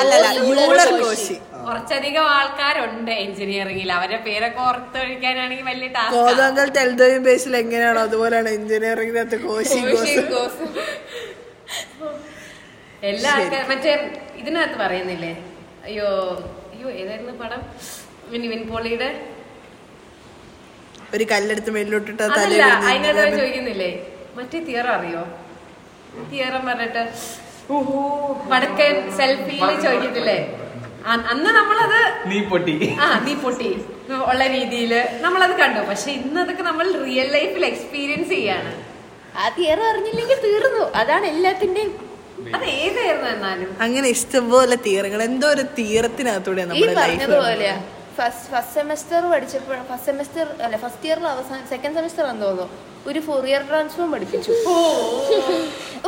അല്ലല്ല യൂളർ കോശി. കുറച്ചധികം ആൾക്കാരുണ്ട് എഞ്ചിനീയറിംഗിൽ. അവരുടെ പേരൊക്കെ ഓർത്തൊഴിക്കാനാണെങ്കിൽ വലിയ ടാസ്ക് കോതങ്കൽ തെൽദോയും ബേസിൽ എങ്ങനെയാണോ അതുപോലെയാണ് എഞ്ചിനീയറിംഗിനകത്ത് കോശി ഗോസ്. എല്ലാ ആൾക്കാരും മറ്റേ ഇതിനകത്ത് പറയുന്നില്ലേ? അയ്യോ അയ്യോ ഏതായിരുന്നു പടം? വിൻ പോളിയുടെ ഒരു കല്ലെടുത്ത് അതിനകത്ത് വീഴുന്ന ചോദിക്കുന്നില്ലേ മറ്റേ തിയറ അറിയോ? തിയറം പറഞ്ഞിട്ട് വടക്കൻ സെൽഫിയിൽ ചോദിക്കത്തില്ലേ അന്ന് നമ്മളത് നീ പൊട്ടി. ആ നീ പൊട്ടി. ഉള്ള രീതിയിൽ നമ്മളത് കണ്ടു. പക്ഷെ ഇന്ന് അതൊക്കെ നമ്മൾ റിയൽ ലൈഫിൽ എക്സ്പീരിയൻസ് ചെയ്യാണ്. ആ തിയറ അറിഞ്ഞില്ലെങ്കിൽ തീർന്നു. അതാണ് എല്ലാത്തിന്റെയും അത് ഏതായിരുന്നു എന്നാലും? അങ്ങനെ ഇഷ്ടംപോലെ തീരങ്ങൾ എന്തോ ഒരു തീരത്തിനകത്തൂടെ നമ്മൾ നമ്മുടെ ലൈഫ് പറഞ്ഞതുപോലെയാ. ഫസ്റ്റ് ഫസ്റ്റ് സെമസ്റ്റർ പഠിച്ചപ്പോൾ ഫസ്റ്റ് സെമസ്റ്റർ അല്ല ഫസ്റ്റ് ഇയറിൽ അവസാനം സെക്കൻഡ് സെമസ്റ്റർ ആണെന്ന് തോന്നുന്നു. ഒരു ഫോറിയർ ട്രാൻസ്ഫോം പഠിപ്പിച്ചു.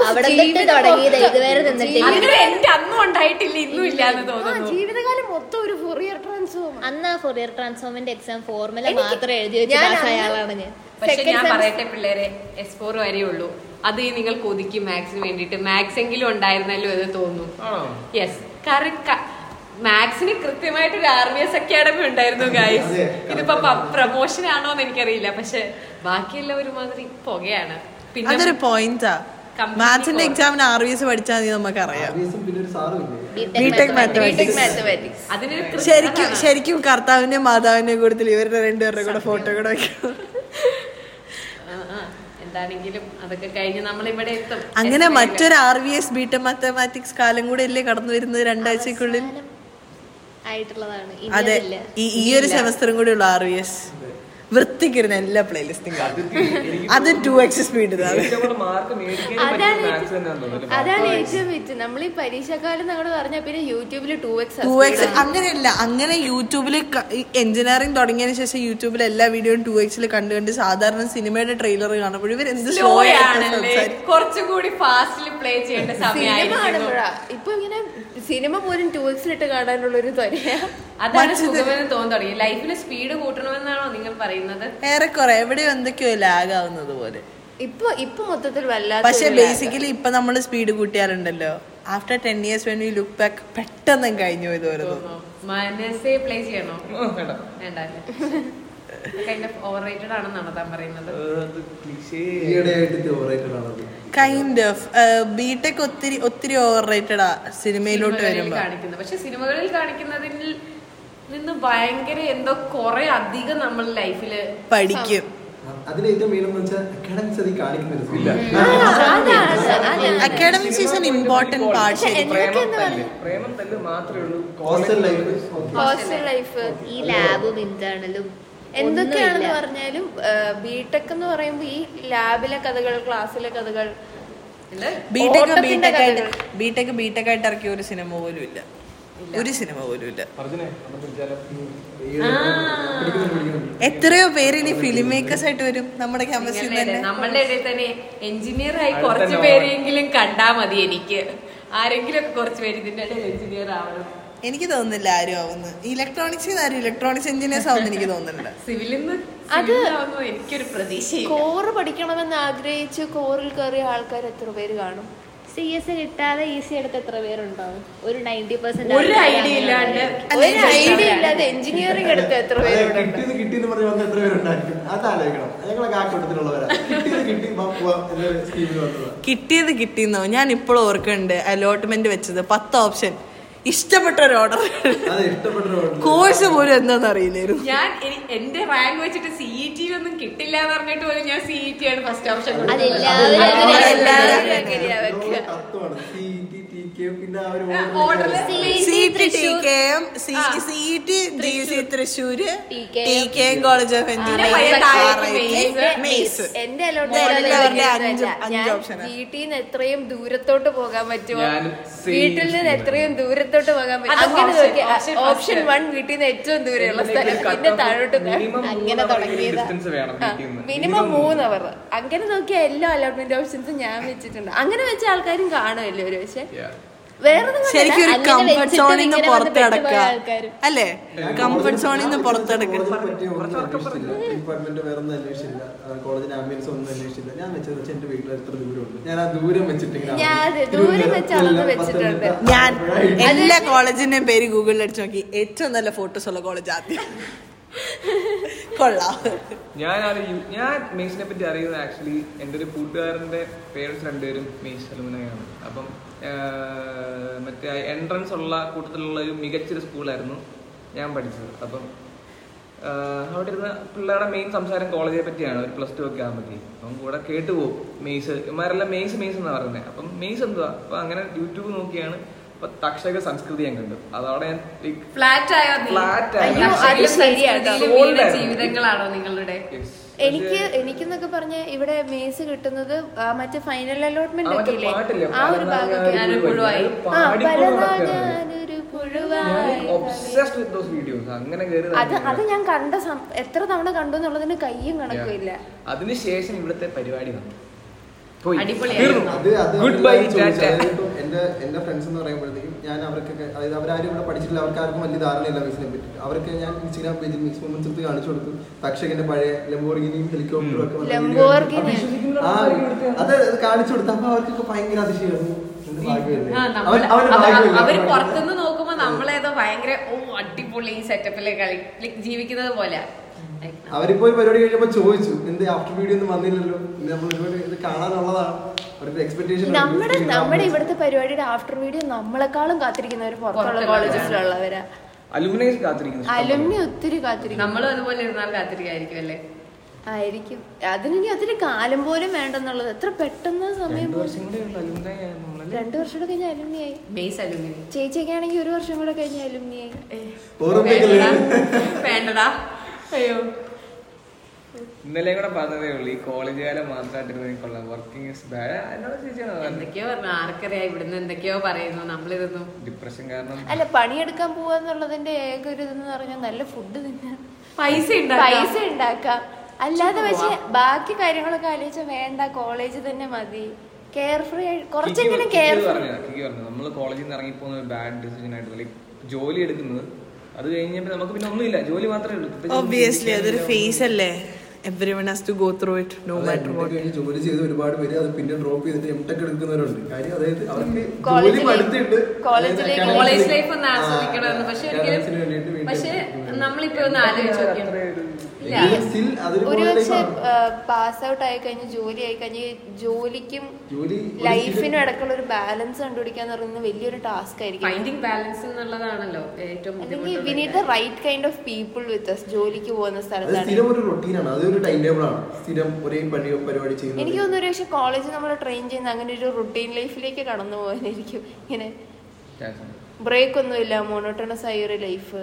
അവിടെ തുടങ്ങിയത് ഇതുവരെ എനിക്ക് അന്നും ഉണ്ടായിട്ടില്ല ഇന്നും ഇല്ല എന്ന് തോന്നുന്നു. ജീവിതകാലം മൊത്തം ഒരു ഫോറിയർ ട്രാൻസ്ഫോം അന്ന് ആ ഫൊറിയർ ട്രാൻസ്ഫോമിന്റെ എക്സാം ഫോർമുല മാത്രം എഴുതി വെച്ച് ഞാൻ പാസ്സായ അന്ന് ആളാണ് ഞാൻ. പക്ഷെ ഞാൻ പറയട്ടെ പിള്ളേരെ എസ് ഫോർ വരെ ഉള്ളൂ. അത് നിങ്ങൾ കൊതിക്കും മാത്സിന് വേണ്ടിട്ട് മാത്സ് എങ്കിലും ഉണ്ടായിരുന്നല്ലോ എന്ന് തോന്നുന്നു. യെസ് കാരണം മാത്സിന് കൃത്യമായിട്ട് ഒരു ആർ ബി എസ് അക്കാഡമി ഉണ്ടായിരുന്നു ഗൈസ് ഇതിപ്പോ പ്രൊമോഷൻ ആണോ എന്ന് എനിക്കറിയില്ല. പക്ഷെ ബാക്കിയെല്ലാം ഒരുമാതിരി പുകയാണ്. പിന്നെ അതൊരു പോയിന്റാ മാത്സിന്റെ. എക്സാമിന് ആർ വി എസ് പഠിച്ചാൽ മതി നമുക്കറിയാം. ആർവീസും പിന്നെ ഒരു സാറും ഇല്ലേ? ബിടെക് മാത്തമാറ്റിക്സ് അതിനൊരു ശരിക്കും ശരിക്കും കർത്താവിന്റെ മാതാവിന്റെ കൂടുതൽ ഇവരുടെ രണ്ടുപേരുടെ കൂടെ ഫോട്ടോ കൂടെ വെക്കും. ആ, ആ. എന്താണെങ്കിലും അതൊക്കെ കഴിഞ്ഞ് നമ്മൾ ഇവിടെ എത്തും. അങ്ങനെ മറ്റൊരു R V S BTech mathematics കാലം കൂടെ അല്ലേ കടന്നു വരുന്നത് രണ്ടാഴ്ചക്കുള്ളിൽ ആയിട്ടുള്ളതാണ്. അതെ ഈ ഈ ഒരു സെമസ്റ്ററും കൂടി ഉള്ള ആർ വി എസ്. വൃത്തിക്കിരുന്ന എല്ലാ പ്ലേലിസ്റ്റും അത് ടു എക്സ് സ്പീഡ് മാർക്ക് മേടിക്കാൻ അതാണ് ഏറ്റവും വിറ്റ് നമ്മൾ ഈ പരീക്ഷക്കാലം നമ്മൾ പറഞ്ഞ പിന്നെ യൂട്യൂബിൽ ടു എക്സ് ടു എക്സ് അങ്ങനെയല്ല. അങ്ങനെ യൂട്യൂബിൽ എഞ്ചിനീയറിംഗ് തുടങ്ങിയതിന് ശേഷം യൂട്യൂബിൽ എല്ലാ വീഡിയോയും ടു എക്സിൽ കണ്ടു കണ്ട് സാധാരണ സിനിമയുടെ ട്രെയിലർ കാണുമ്പോൾ ഇവർ എന്ത് സ്ലോ slow ആയിട്ട് ആണല്ലേ? സംസാരിക്കും കുറച്ചും കൂടി ഫാസ്റ്റിൽ പ്ലേ ചെയ്യേണ്ട സമയമാണ് ഇപ്പൊ ഇങ്ങനെ സിനിമ പോലും ടു എക്സിലിട്ട് കാണാനുള്ള ഒരു ത്വരയാ അതാണ് സുഖമെന്ന് തോന്നി തുടങ്ങി ലൈഫിന് സ്പീഡ് കൂട്ടണമെന്നാണോ നിങ്ങൾ പറയുന്നത്? ഏറെക്കുറെ എവിടെയോ എന്തൊക്കെയോ ലാഗ് ആവുന്നത് പോലെ. ഇപ്പൊ ഇപ്പൊ മൊത്തത്തിൽ വല്ലാത്ത പക്ഷെ. ബേസിക്കലി ഇപ്പൊ നമ്മൾ speed കൂട്ടിയാലുണ്ടല്ലോ. After ten years when you look back പെട്ടെന്ന് കഴിഞ്ഞു പോയത് ഓരോ മനസ്സേ പ്ലേ ചെയ്യണോ? വേണ്ട. കൈൻഡ് ഓഫ് ബിടെക് ഒത്തിരി ഒത്തിരി ഓവർ റേറ്റഡാ സിനിമയിലോട്ട് വരുമ്പോൾ വരുമ്പോ. കാണിക്കുന്നത്. പക്ഷെ സിനിമകളിൽ കാണിക്കുന്നതിൽ നിന്ന് ഭയങ്കര എന്തോ കുറെ അധികം നമ്മൾ ലൈഫിൽ പഠിക്കും. അക്കാഡമിക് സീസൺ ഇമ്പോർട്ടന്റ് പാർട്ട് പ്രേമം തല്ല് പ്രേമം തല്ല് മാത്രമേ ഉള്ളൂ. ഹോസ്റ്റൽ ലൈഫ് ഈ ലാബും ഇന്റേണലും എന്തൊക്കെയാണെന്ന് പറഞ്ഞാലും ബിടെക് എന്ന് പറയുമ്പോ ഈ ലാബിലെ കഥകൾ ക്ലാസ്സിലെ കഥകൾ ബിടെക് ബിടെക് ആയിട്ട് ബിടെക് ബിടെക് ആയിട്ട് ഇറക്കിയ ഒരു സിനിമ പോലും ഇല്ല. ഒരു സിനിമ പോലും ഇല്ല. എത്രയോ പേര് ഇനി ഫിലിം മേക്കേഴ്സ് ആയിട്ട് വരും നമ്മുടെ ക്യാമ്പസിൽ തന്നെ. ഇടയിൽ- നമ്മളുടെ ഇടയിൽ തന്നെ എഞ്ചിനീയർ ആയി കുറച്ച് പേരെങ്കിലും കണ്ടാ മതി എനിക്ക്. ആരെങ്കിലും ഒക്കെ കുറച്ച് പേര് ഇതിന്റെ ഇടയിൽ എഞ്ചിനീയർ ആവണം. എനിക്ക് തോന്നുന്നില്ല ആരും ആവുന്നു ഇലക്ട്രോണിക്സ് ആരും ഇലക്ട്രോണിക്സ് എഞ്ചിനീയേഴ്സ് ആവുന്ന എനിക്ക് തോന്നുന്നുണ്ട് സിവിലിൽ അത് എനിക്കൊരു പ്രതീക്ഷ കോറ് പഠിക്കണമെന്ന് ആഗ്രഹിച്ച് കോറിൽ കയറിയ ആൾക്കാർ എത്ര പേര് കാണും? സി എസ് കിട്ടാതെ ഈസി എടുത്ത് എത്ര പേരുണ്ടാവും ഒരു നയന്റി ഒരു ഐഡിയ ഇല്ലാണ്ട് ഒരു ഐഡിയ ഇല്ലാതെ എഞ്ചിനീയറിംഗ് എടുത്ത എത്ര പേരുണ്ട്? കിട്ടിയത് കിട്ടിയെന്ന് പറഞ്ഞ് വന്ന എത്ര പേരുണ്ടായിരിക്കും? അത് ആലോചിക്കണം. ഞങ്ങളൊക്കെ ആ കൂട്ടത്തിലുള്ളവരാ. കിട്ടിയത് കിട്ടി വാ, എന്നൊരു സ്കീമിൽ വന്നതാ. കിട്ടിയത് കിട്ടിയെന്നോ ഞാൻ ഇപ്പോഴും ഓർക്കുന്നുണ്ട് അലോട്ട്മെന്റ് വെച്ചത് പത്ത് ഓപ്ഷൻ ഇഷ്ടപ്പെട്ട ഒരു ഓർഡർ കോഴ്സ് പോലും എന്താന്ന് അറിയില്ലായിരുന്നു. ഞാൻ എന്റെ റാങ്ക് വെച്ചിട്ട് സി ഇ ടി ഒന്നും കിട്ടില്ല എന്ന് പറഞ്ഞിട്ട് പോലും ഞാൻ സി ഇ ടി ആണ് first option Thrissur college of എന്റെ. വീട്ടിൽ നിന്ന് എത്രയും ദൂരത്തോട്ട് പോകാൻ പറ്റുമോ? വീട്ടിൽ നിന്ന് എത്രയും ദൂരത്തോട്ട് പോകാൻ പറ്റും അങ്ങനെ option, നോക്കിയാ ഓപ്ഷൻ. വൺ വീട്ടിൽ നിന്ന് ഏറ്റവും ദൂരെയുള്ള സ്ഥലം. പിന്നെ താഴോട്ട് അങ്ങനെ തുടങ്ങിയതാ. മിനിമം മൂന്ന് അവർ അങ്ങനെ നോക്കിയാൽ എല്ലാ അലോട്ട്മെന്റ് ഓപ്ഷൻസും ഞാൻ വെച്ചിട്ടുണ്ട്. അങ്ങനെ വെച്ച ആൾക്കാരും കാണുമല്ലോ ഒരു പക്ഷെ ശരിക്കും ഒരു കംഫർട്ട് സോണിൽ നിന്ന്. അല്ലേ? കംഫർട്ട് സോണിൽ നിന്ന് പുറത്തിടക്കുക ഡിപ്പാർട്ട്മെന്റ് വേറെ ഒന്നും അന്വേഷിച്ചില്ല കോളേജിന്റെ ആംബിയൻസ് ഒന്നും അന്വേഷിച്ചില്ല ഞാൻ വെച്ചത് വെച്ചാൽ എന്റെ വീട്ടിൽ എത്ര ദൂരമുണ്ട്. ഞാൻ ആ ദൂരം വെച്ചിട്ട് ഞാൻ എല്ലാ കോളേജിന്റെയും പേര് ഗൂഗിളിൽ അടിച്ചു നോക്കി. ഏറ്റവും നല്ല ഫോട്ടോസ് ഉള്ള കോളേജ് ആദ്യം. കൊള്ളാം. ഞാൻ ഞാൻ മെയ്സിനെ പറ്റി അറിയുന്നത് ആക്ച്വലി എന്റെ ഒരു കൂട്ടുകാരന്റെ പേരൻസ് രണ്ടുപേരും മെയ്സ് അലുമിനായാണ് അപ്പം മറ്റേ എൻട്രൻസ് ഉള്ള കൂട്ടത്തിലുള്ള ഒരു മികച്ചൊരു സ്കൂളായിരുന്നു ഞാൻ പഠിച്ചത്. അപ്പം അവിടെ ഇരുന്ന പിള്ളേരുടെ മെയിൻ സംസാരം കോളേജിനെ പറ്റിയാണ്. ഒരു പ്ലസ് ടു ഒക്കെ ആകുമ്പോഴത്തേക്ക് അപ്പം കൂടെ കേട്ടു പോകും മെയ്സ് ഇമാരെല്ലാം മെയ്സ് മെയ്സ് എന്നാണ് പറയുന്നത് അപ്പം മെയ്സ് എന്തുവാ? അപ്പം അങ്ങനെ യൂട്യൂബ് നോക്കിയാണ് തക്ഷക സംസ്കൃതി ഞാൻ കണ്ടു. അതോടെ ഞാൻ ഫ്ലാറ്റ്. ജീവിതങ്ങളാണോ നിങ്ങളുടെ? എനിക്ക് എനിക്കെന്നൊക്കെ പറഞ്ഞ ഇവിടെ മേസ് കിട്ടുന്നത് മറ്റേ ഫൈനൽ അലോട്ട്മെന്റ് ഒക്കെ ഇല്ലേ ആ ഒരു ഭാഗമൊക്കെ അത് അത് ഞാൻ കണ്ട എത്ര തവണ കണ്ടു എന്നുള്ളതിന് കയ്യും കണക്കും ഇല്ല അതിനുശേഷം ഇവിടുത്തെ പരിപാടി വന്നു. ചോദിച്ചു. ടാറ്റ. എന്റെ എന്റെ ഫ്രണ്ട്സ് എന്ന് പറയുമ്പോഴത്തേക്കും ഞാൻ അവർക്കൊക്കെ അതായത് അവരാരും ഇവിടെ പഠിച്ചിട്ടില്ല. അവർക്ക് ആർക്കും വലിയ ധാരണയില്ല മിക്സിനെ പറ്റി അവർക്ക് ഞാൻ ഇൻസ്റ്റാഗ്രാം പേജിൽ മിക്സ് മൊമെന്റ്സ് എടുത്ത് കാണിച്ചു കൊടുത്തു. തക്ഷകന്റെ പഴയ ലംബോർഗിനിയും ഹെലികോപ്റ്ററും ഒക്കെ. അത് കാണിച്ചു കൊടുത്തു. അപ്പൊ അവർക്കൊക്കെ ഭയങ്കര അതിശയമായിരുന്നു. അവർ പുറത്തുനിന്ന് നോക്കുമ്പോ നമ്മളേതോ ഭയങ്കര ഓ അടിപൊളി ഈ സെറ്റപ്പിലെ കളി like ജീവിക്കുന്നത് പോലെ അവരിപ്പോ ഒരു പരിപാടി കഴിഞ്ഞപ്പോ ചോദിച്ചു എന്ത് ആഫ്റ്റർ വീഡിയോ ഒന്നും വന്നില്ലല്ലോ? നമ്മൾ ഇത് കാണാനുള്ളതാണ്. നമ്മുടെ നമ്മുടെ ഇവിടുത്തെ പരിപാടിയുടെ ആഫ്റ്റർ വീഡിയോ നമ്മളെക്കാളും കാത്തിരിക്കുന്നവർ പുറത്തുള്ള പുറത്തുള്ള കോളേജസിലുള്ളവരാ അലുമിനൈസ് കാത്തിരിക്കുന്നു. അലുമിനി ഒത്തിരി കാത്തിരിക്കും. നമ്മളും അതുപോലെ ഇരുന്നാൽ കാത്തിരിക്കായിരിക്കും അല്ലേ? ആയിരിക്കും. അതിനി ഒത്തിരി കാലം പോലും വേണ്ടെന്നുള്ളത്. എത്ര പെട്ടെന്ന് സമയം രണ്ട്. വർഷം കൂടെ കഴിഞ്ഞ അലുമിനി ആയി ബേസ് അലുമിനി. ചേച്ചിയൊക്കെ ആണെങ്കിൽ ഒരു വർഷം കൂടെ കഴിഞ്ഞ അലുമിനി ആയി വേണ്ടടാ. അയ്യോ. ഇന്നലെ കൂടെ പറഞ്ഞതേ ഉള്ളൂ ഈ കോളേജ് കാലം മാത്രമായിട്ടിരുന്ന കൊള്ളാം. വർക്കിംഗ് എന്തൊക്കെയോ പറഞ്ഞു. ആർക്കറിയാം ഇവിടുന്ന് എന്തൊക്കെയോ പറയുന്നു. നമ്മളിരുന്നു ഡിപ്രഷൻ കാരണം അല്ല പണിയെടുക്കാൻ പോവാന്നുള്ളതിന്റെ ഏക ഒരു ഇതെന്ന് പറഞ്ഞാൽ നല്ല ഫുഡ് തിന്നാൻ പൈസ ഉണ്ടാക്കാം. പൈസ ഉണ്ടാക്കാം. അല്ലാതെ പക്ഷെ ബാക്കി കാര്യങ്ങളൊക്കെ ആലോചിച്ചാൽ വേണ്ട കോളേജ് തന്നെ മതി. കെയർ ഫ്രീ കുറച്ചെങ്കിലും കെയർ ഫ്രീ പറഞ്ഞു? നമ്മൾ കോളേജിൽ നിന്ന് ഇറങ്ങിപ്പോകുന്ന ഒരു ബാഡ് ഡിസിഷൻ ആയിട്ട് ജോലി എടുക്കുന്നത് അത് കഴിഞ്ഞപ്പോ നമുക്ക് പിന്നെ ഒന്നുമില്ല ജോലി മാത്രമേ ഉള്ളൂ. ഒബ്വിയസ്ലി അതൊരു ഫേസ് അല്ലേ? Everyone has to go through it no matter what കഴിഞ്ഞ് ജോലി ചെയ്ത് ഒരുപാട് പേര് അത് പിന്നെ ഡ്രോപ്പ് ചെയ്തിട്ട് എംടെക് എടുക്കുന്നവരുണ്ട്. കാര്യം അതായത് അവർക്ക് ജോലി മടുത്തിട്ട് കോളേജ് ലൈഫ് ഒന്ന് ആസ്വദിക്കണമെന്ന്. പക്ഷേ പക്ഷേ. നമ്മളിപ്പോ ഒന്ന് ആലോചിച്ച് നോക്കിയാൽ ഇല്ല. എങ്കിലും അതൊരു ഒരു പക്ഷെ പാസ് ഔട്ട് ആയി കഴിഞ്ഞ് ജോലി ആയി കഴിഞ്ഞ് ജോലിക്കും ലൈഫിനും ഇടയ്ക്കുള്ള ഒരു ബാലൻസ് കണ്ടുപിടിക്കുക എന്ന് പറയുന്നത് വലിയൊരു ടാസ്ക് ആയിരിക്കും. ഫൈൻഡിങ് ബാലൻസ് എന്നുള്ളതാണല്ലോ ഏറ്റവും അല്ലെങ്കിൽ we need the right kind of people with ജോലിക്ക് പോകുന്ന സ്ഥലത്താണ്. സ്ഥിരം ഒരു റൊട്ടീനാണ്. അതൊരു ടൈം ആണ്. സ്ഥിരം ഒരേ പണി പരിപാടി ചെയ്യുന്നത്. എനിക്ക് തോന്നുന്നു ഒരു പക്ഷെ കോളേജ് നമ്മൾ ട്രെയിൻ ചെയ്യുന്ന അങ്ങനെ ഒരു റുട്ടീൻ ലൈഫിലേക്ക് കടന്നു പോകാനായിരിക്കും ഇങ്ങനെ ബ്രേക്ക് ഒന്നുമില്ല മോണോട്ടണസ് ആയ ഒരു ലൈഫ്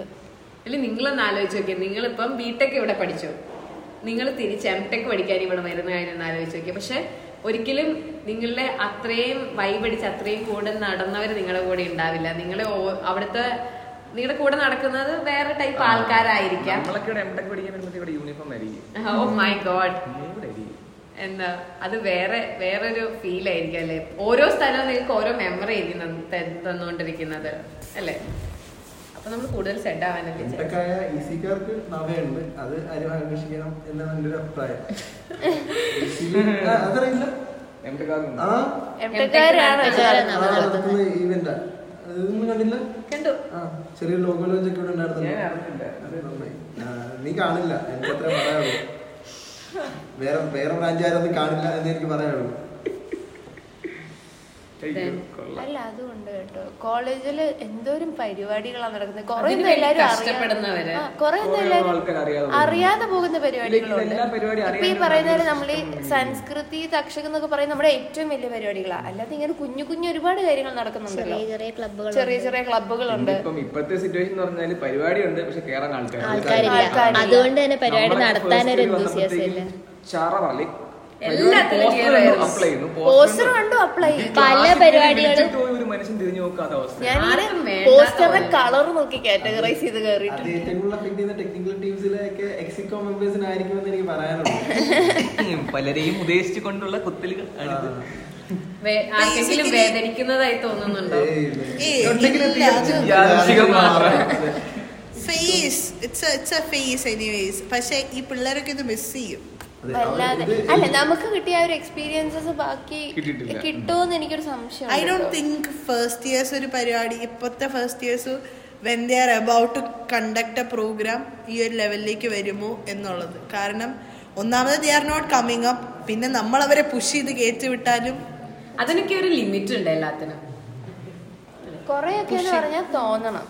അല്ല നിങ്ങളൊന്ന് ആലോചിച്ച് നോക്കിയാൽ നിങ്ങളിപ്പം ബിടെക് ഇവിടെ പഠിച്ചു. നിങ്ങൾ തിരിച്ച് എം ടെക് പഠിക്കാൻ ഇവിടെ വരുന്ന കാര്യം ഒന്ന് ആലോചിച്ച് നോക്കിയാൽ പക്ഷെ ഒരിക്കലും നിങ്ങളുടെ അത്രയും വൈബടിച്ച് അത്രയും കൂടെ നടന്നവർ നിങ്ങളുടെ കൂടെ ഉണ്ടാവില്ല. നിങ്ങൾ അവിടുത്തെ നിങ്ങളുടെ കൂടെ നടക്കുന്നത് വേറെ ടൈപ്പ് ആൾക്കാരായിരിക്കാം. ഓ മൈ ഗോഡ് ആയിരിക്കും. എന്താ അത് വേറെ വേറൊരു ഫീൽ ആയിരിക്കും അല്ലേ? ഓരോ സ്ഥലവും നിങ്ങൾക്ക് ഓരോ മെമ്മറി ആയിരിക്കും തന്ന് തന്നുകൊണ്ടിരിക്കുന്നത് അല്ലേ? അപ്പൊ നമ്മൾ കൂടുതൽ സെഡ് ആവാനല്ലേ അത് എന്നാണ് എന്റെ ഒരു അഭിപ്രായം. അതറിയില്ല. ചെറിയ ഒക്കെ നീ കാണില്ല. എനിക്ക് അത്ര പറയാനുള്ളൂ. വേറെ വേറെ ബ്രാഞ്ചുകാരൊന്നും കാണില്ല എന്ന് എനിക്ക് പറയാനുള്ളൂ. അല്ല അതുകൊണ്ട് കേട്ടോ. കോളേജിൽ എന്തോരം പരിപാടികളാണ് നടക്കുന്നത് കുറെ കഷ്ടപ്പെടുന്നവര്. കുറെ ആൾക്കാർ അറിയാതെ പോകുന്നു. പരിപാടികളുണ്ട്. പരിപാടി ഇപ്പൊ ഈ പറയുന്ന പോലെ നമ്മൾ ഈ സംസ്കൃതി തക്ഷകം എന്നൊക്കെ പറയുന്ന നമ്മുടെ ഏറ്റവും വലിയ പരിപാടികളാണ് അല്ലാതെ ഇങ്ങനെ കുഞ്ഞു കുഞ്ഞു ഒരുപാട് കാര്യങ്ങൾ നടക്കുന്നുണ്ട് ചെറിയ ചെറിയ ക്ലബ്ബുകൾ ചെറിയ ചെറിയ ക്ലബ്ബുകളുണ്ട്. ഇപ്പം ഇപ്പോഴത്തെ സിറ്റുവേഷൻ എന്ന് പറഞ്ഞാൽ പരിപാടിയുണ്ട് പക്ഷെ കേറാൻ ആൾക്കാർ. അതുകൊണ്ട് തന്നെ പരിപാടി നടത്താനൊരു ഒരു ഇല്ല. ചാറവാളി എല്ലാത്തിലും കേറുമായിരുന്നു. അപ്ലൈ ചെയ്യുന്നു. പോസ്റ്റർ കണ്ടു അപ്ലൈ പല പരിപാടികളും വേണ്ടാത്ത പോസ്റ്ററിന്റെ കളർ നോക്കി കാറ്റഗറൈസ് ചെയ്ത് കയറിയിട്ടുണ്ട് പലരെയും ഉദ്ദേശിച്ചുകൊണ്ടുള്ള കുത്തലുകൾ ആർക്കെങ്കിലും വേദനിക്കുന്നതായി തോന്നുന്നുണ്ടോ? Phase it's it's a phase anyways പക്ഷെ ഈ പിള്ളേരൊക്കെ ഇത് മിസ് ചെയ്യും. അല്ല നമുക്ക് കിട്ടിയ ഒരു എക്സ്പീരിയൻസസ് ബാക്കി. കിട്ടുമെന്ന് എനിക്കൊരു സംശയം I don't think first years ഒരു പരിപാടി ഇപ്പോഴത്തെ first years when they are about to conduct a program ഈ ഒരു ലെവലിലേക്ക് വരുമോ എന്നുള്ളത്. കാരണം ഒന്നാമത് they are not coming up പിന്നെ നമ്മൾ അവരെ പുഷ് ചെയ്ത് കയറ്റി വിട്ടാലും അതിനൊക്കെ ഒരു ലിമിറ്റ് ഉണ്ട് എല്ലാത്തിനും. കൊറേയൊക്കെ എന്ന് പറഞ്ഞാൽ തോന്നണം.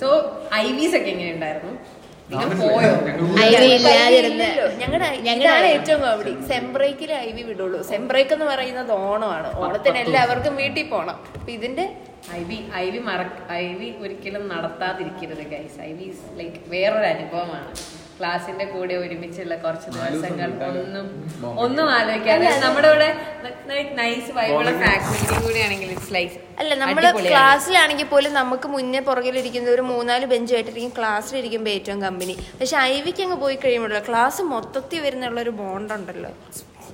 സോ ഐ വിസ് ഒക്കെ എങ്ങനെ ഉണ്ടായിരുന്നു ഞങ്ങളുടെ ഏറ്റവും കോമഡി സെംബ്രേക്കിൽ ഐ വി വിടുള്ളൂ. സെംബ്രേക്ക് എന്ന് പറയുന്നത് ഓണമാണ്. ഓണത്തിന് എല്ലാവർക്കും വീട്ടിൽ പോണം. അപ്പൊ ഇതിന്റെ ഐ വി ഐ വി മറ ഐ വി ഒരിക്കലും നടത്താതിരിക്കരുത് ഗൈസ് ഐ വി ലൈക്ക് വേറൊരു അനുഭവമാണ് ക്ലാസ്സിന്റെ കൂടെ ഒരുമിച്ചുള്ള കുറച്ച് ദിവസങ്ങൾ ഒന്നും ഒന്നും ആലോചിക്കാതെ. നമ്മുടെ ഇവിടെ നൈസ് വൈബുള്ള ഫാക്കൽറ്റി കൂടിയാണെങ്കിൽ ഇറ്റ്സ് ലൈക്ക് അല്ല നമ്മൾ ക്ലാസ്സിലാണെങ്കിൽ പോലും നമുക്ക് മുന്നേ പുറകിലിരിക്കുന്ന ഒരു മൂന്നാൽ ബെഞ്ച് ആയിട്ടിരിക്കും ക്ലാസ്സിലിരിക്കുമ്പോൾ ഏറ്റവും കമ്പനി പക്ഷെ ഐവിക്ക് അങ്ങ് പോയി കഴിയുമ്പോഴല്ലോ ക്ലാസ് മൊത്തത്തിൽ വരുന്നുള്ള ഒരു ബോണ്ട് ഉണ്ടല്ലോ.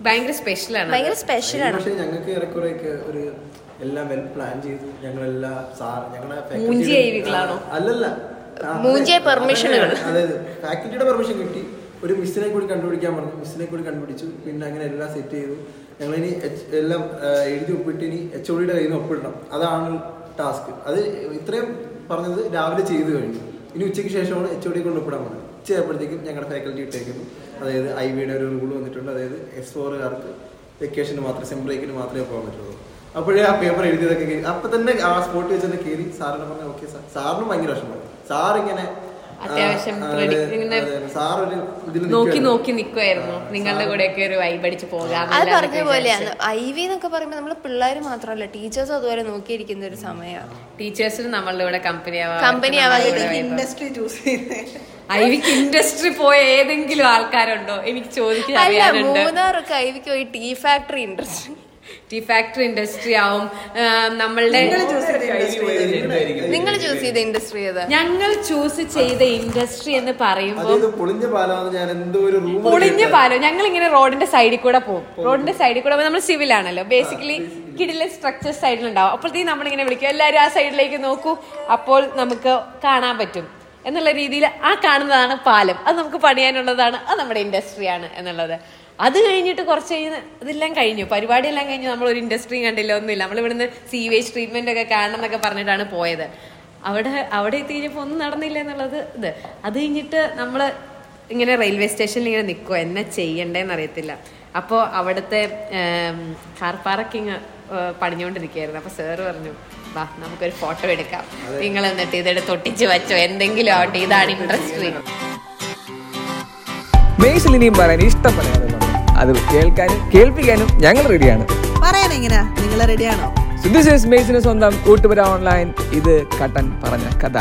ഭയങ്കര സ്പെഷ്യലാണ് ഭയങ്കര സ്പെഷ്യലാണ് പക്ഷേ ഞങ്ങൾക്ക് ഏറെക്കുറെയൊക്കെ ഒരു എല്ലാം വെൽ പ്ലാൻ ചെയ്ത്. ഞങ്ങളെല്ലാം സാർ? ആ, അല്ലല്ല. മൂഞ്ചിയ പെർമിഷനുകൾ. അതായത് ഫാക്കൽറ്റിയുടെ പെർമിഷൻ കിട്ടി. ഒരു മിസ്സിനെ കൂടി കണ്ടുപിടിക്കാൻ പറഞ്ഞു. മിസ്സിനെ കൂടി കണ്ടുപിടിച്ചു. പിന്നെ അങ്ങനെ എല്ലാം സെറ്റ് ചെയ്തു. ഞങ്ങളിനി ഇനി എല്ലാം എഴുതി ഒപ്പിട്ട് ഇനി എച്ച് ഒടിയുടെ കയ്യിൽ നിന്ന് ഒപ്പിടണം. അതാണ് ടാസ്ക് അത് ഇത്രയും പറഞ്ഞത് രാവിലെ ചെയ്തു കഴിഞ്ഞു. ഇനി ഉച്ചയ്ക്ക് ശേഷമാണ് എച്ച് ഒടി കൊണ്ട് ഒപ്പിടാൻ പറഞ്ഞത്. ഉച്ച ആയപ്പോഴത്തേക്കും ഞങ്ങളുടെ ഫാക്കൽറ്റി ഇട്ടേക്കുന്നു. അതായത് ഐ വിയുടെ ഒരു റൂൾ വന്നിട്ടുണ്ട്. അതായത് എസ് ഫോറുകാർക്ക് വെക്കേഷന് മാത്രം സെം ബ്രേക്കിന് മാത്രമേ പോകാൻ പറ്റുള്ളൂ. അപ്പോഴേ ആ പേപ്പർ എഴുതിയതൊക്കെ അപ്പം അപ്പൊ തന്നെ ആ സ്പോട്ട് വെച്ച് തന്നെ കയറി സാറിനെ പറഞ്ഞു ഓക്കെ സാർ സാറിനും ഭയങ്കര വിഷമമായി സാർ ഇങ്ങനെ അത്യാവശ്യം നോക്കി നോക്കി നിങ്ങളുടെ ഒരു വൈബ് അടിച്ച് പോകാം അത് പറഞ്ഞ പോലെയാണ് ഐ വി എന്നൊക്കെ പറയുമ്പോൾ നമ്മൾ പിള്ളേർ മാത്രമല്ല ടീച്ചേഴ്സും അതുപോലെ നോക്കിയിരിക്കുന്ന ഒരു സമയമാണ് ടീച്ചേഴ്സിന് നമ്മളുടെ കൂടെ കമ്പനി കമ്പനി ഇൻഡസ്ട്രി ചൂസ് ചെയ്യുന്നത് ഐവിക്ക് ഇൻഡസ്ട്രി പോയ ഏതെങ്കിലും ആൾക്കാരുണ്ടോ? എനിക്ക് ചോദിക്കാൻ മൂന്നാറൊക്കെ ഐവിക്ക് പോയി tea factory industry tea factory industry ആവും. നമ്മളുടെ നിങ്ങൾ ചൂസ് ചെയ്ത ഇൻഡസ്ട്രി ഏതാ? ഞങ്ങൾ ചൂസ് ചെയ്ത ഇൻഡസ്ട്രി എന്ന് പറയുമ്പോൾ പൊളിഞ്ഞ പാലം. ഞങ്ങൾ ഇങ്ങനെ റോഡിന്റെ സൈഡിൽ കൂടെ പോകും. റോഡിന്റെ സൈഡിൽ കൂടെ നമ്മൾ സിവിൽ ആണല്ലോ. ബേസിക്കലി കിടിലെ സ്ട്രക്ചർ സൈഡിലുണ്ടാവും അപ്പോഴത്തേക്കും നമ്മളിങ്ങനെ വിളിക്കും. എല്ലാവരും ആ സൈഡിലേക്ക് നോക്കൂ. അപ്പോൾ നമുക്ക് കാണാൻ പറ്റും. എന്നുള്ള രീതിയിൽ ആ കാണുന്നതാണ് പാലം. അത് നമുക്ക് പണിയാനുള്ളതാണ്. അത് നമ്മുടെ ഇൻഡസ്ട്രിയാണ് എന്നുള്ളത്. അത് കഴിഞ്ഞിട്ട് കുറച്ച് കഴിഞ്ഞ് ഇതെല്ലാം കഴിഞ്ഞു. പരിപാടിയെല്ലാം കഴിഞ്ഞു നമ്മൾ ഒരു ഇൻഡസ്ട്രി കണ്ടില്ല ഒന്നുമില്ല. നമ്മൾ ഇവിടുന്ന് സീവേജ് ട്രീറ്റ്മെന്റ് ഒക്കെ കാണണം എന്നൊക്കെ പറഞ്ഞിട്ടാണ് പോയത്. അവിടെ അവിടെ എത്തി കഴിഞ്ഞപ്പോൾ ഒന്നും നടന്നില്ല എന്നുള്ളത് ഇത്. അത് കഴിഞ്ഞിട്ട് നമ്മൾ ഇങ്ങനെ റെയിൽവേ സ്റ്റേഷനിൽ ഇങ്ങനെ നിൽക്കുക എന്നെ ചെയ്യണ്ടേന്ന് അറിയത്തില്ല അപ്പോൾ അവിടുത്തെ കാർ പാർക്കിങ് പണിഞ്ഞുകൊണ്ടിരിക്കുകയായിരുന്നു അപ്പോൾ സാറ് പറഞ്ഞു വാ നമുക്കൊരു ഫോട്ടോ എടുക്കാം. നിങ്ങൾ എന്നിട്ട് ഇതെടുത്ത് ഒട്ടിച്ച് വെച്ചോ. എന്തെങ്കിലും ആവട്ടെ. ഇതാണ് ഇൻട്രസ്റ്റ് ഇനിയും പറയാൻ ഇഷ്ടം അത് കേൾക്കാനും കേൾപ്പിക്കാനും ഞങ്ങൾ റെഡിയാണ് പറയാൻ എങ്ങനെയാ? നിങ്ങൾ റെഡിയാണോ സ്വന്തം കൂട്ടുപുര ഓൺലൈൻ ഇത് കട്ടൻ പറഞ്ഞ കഥ.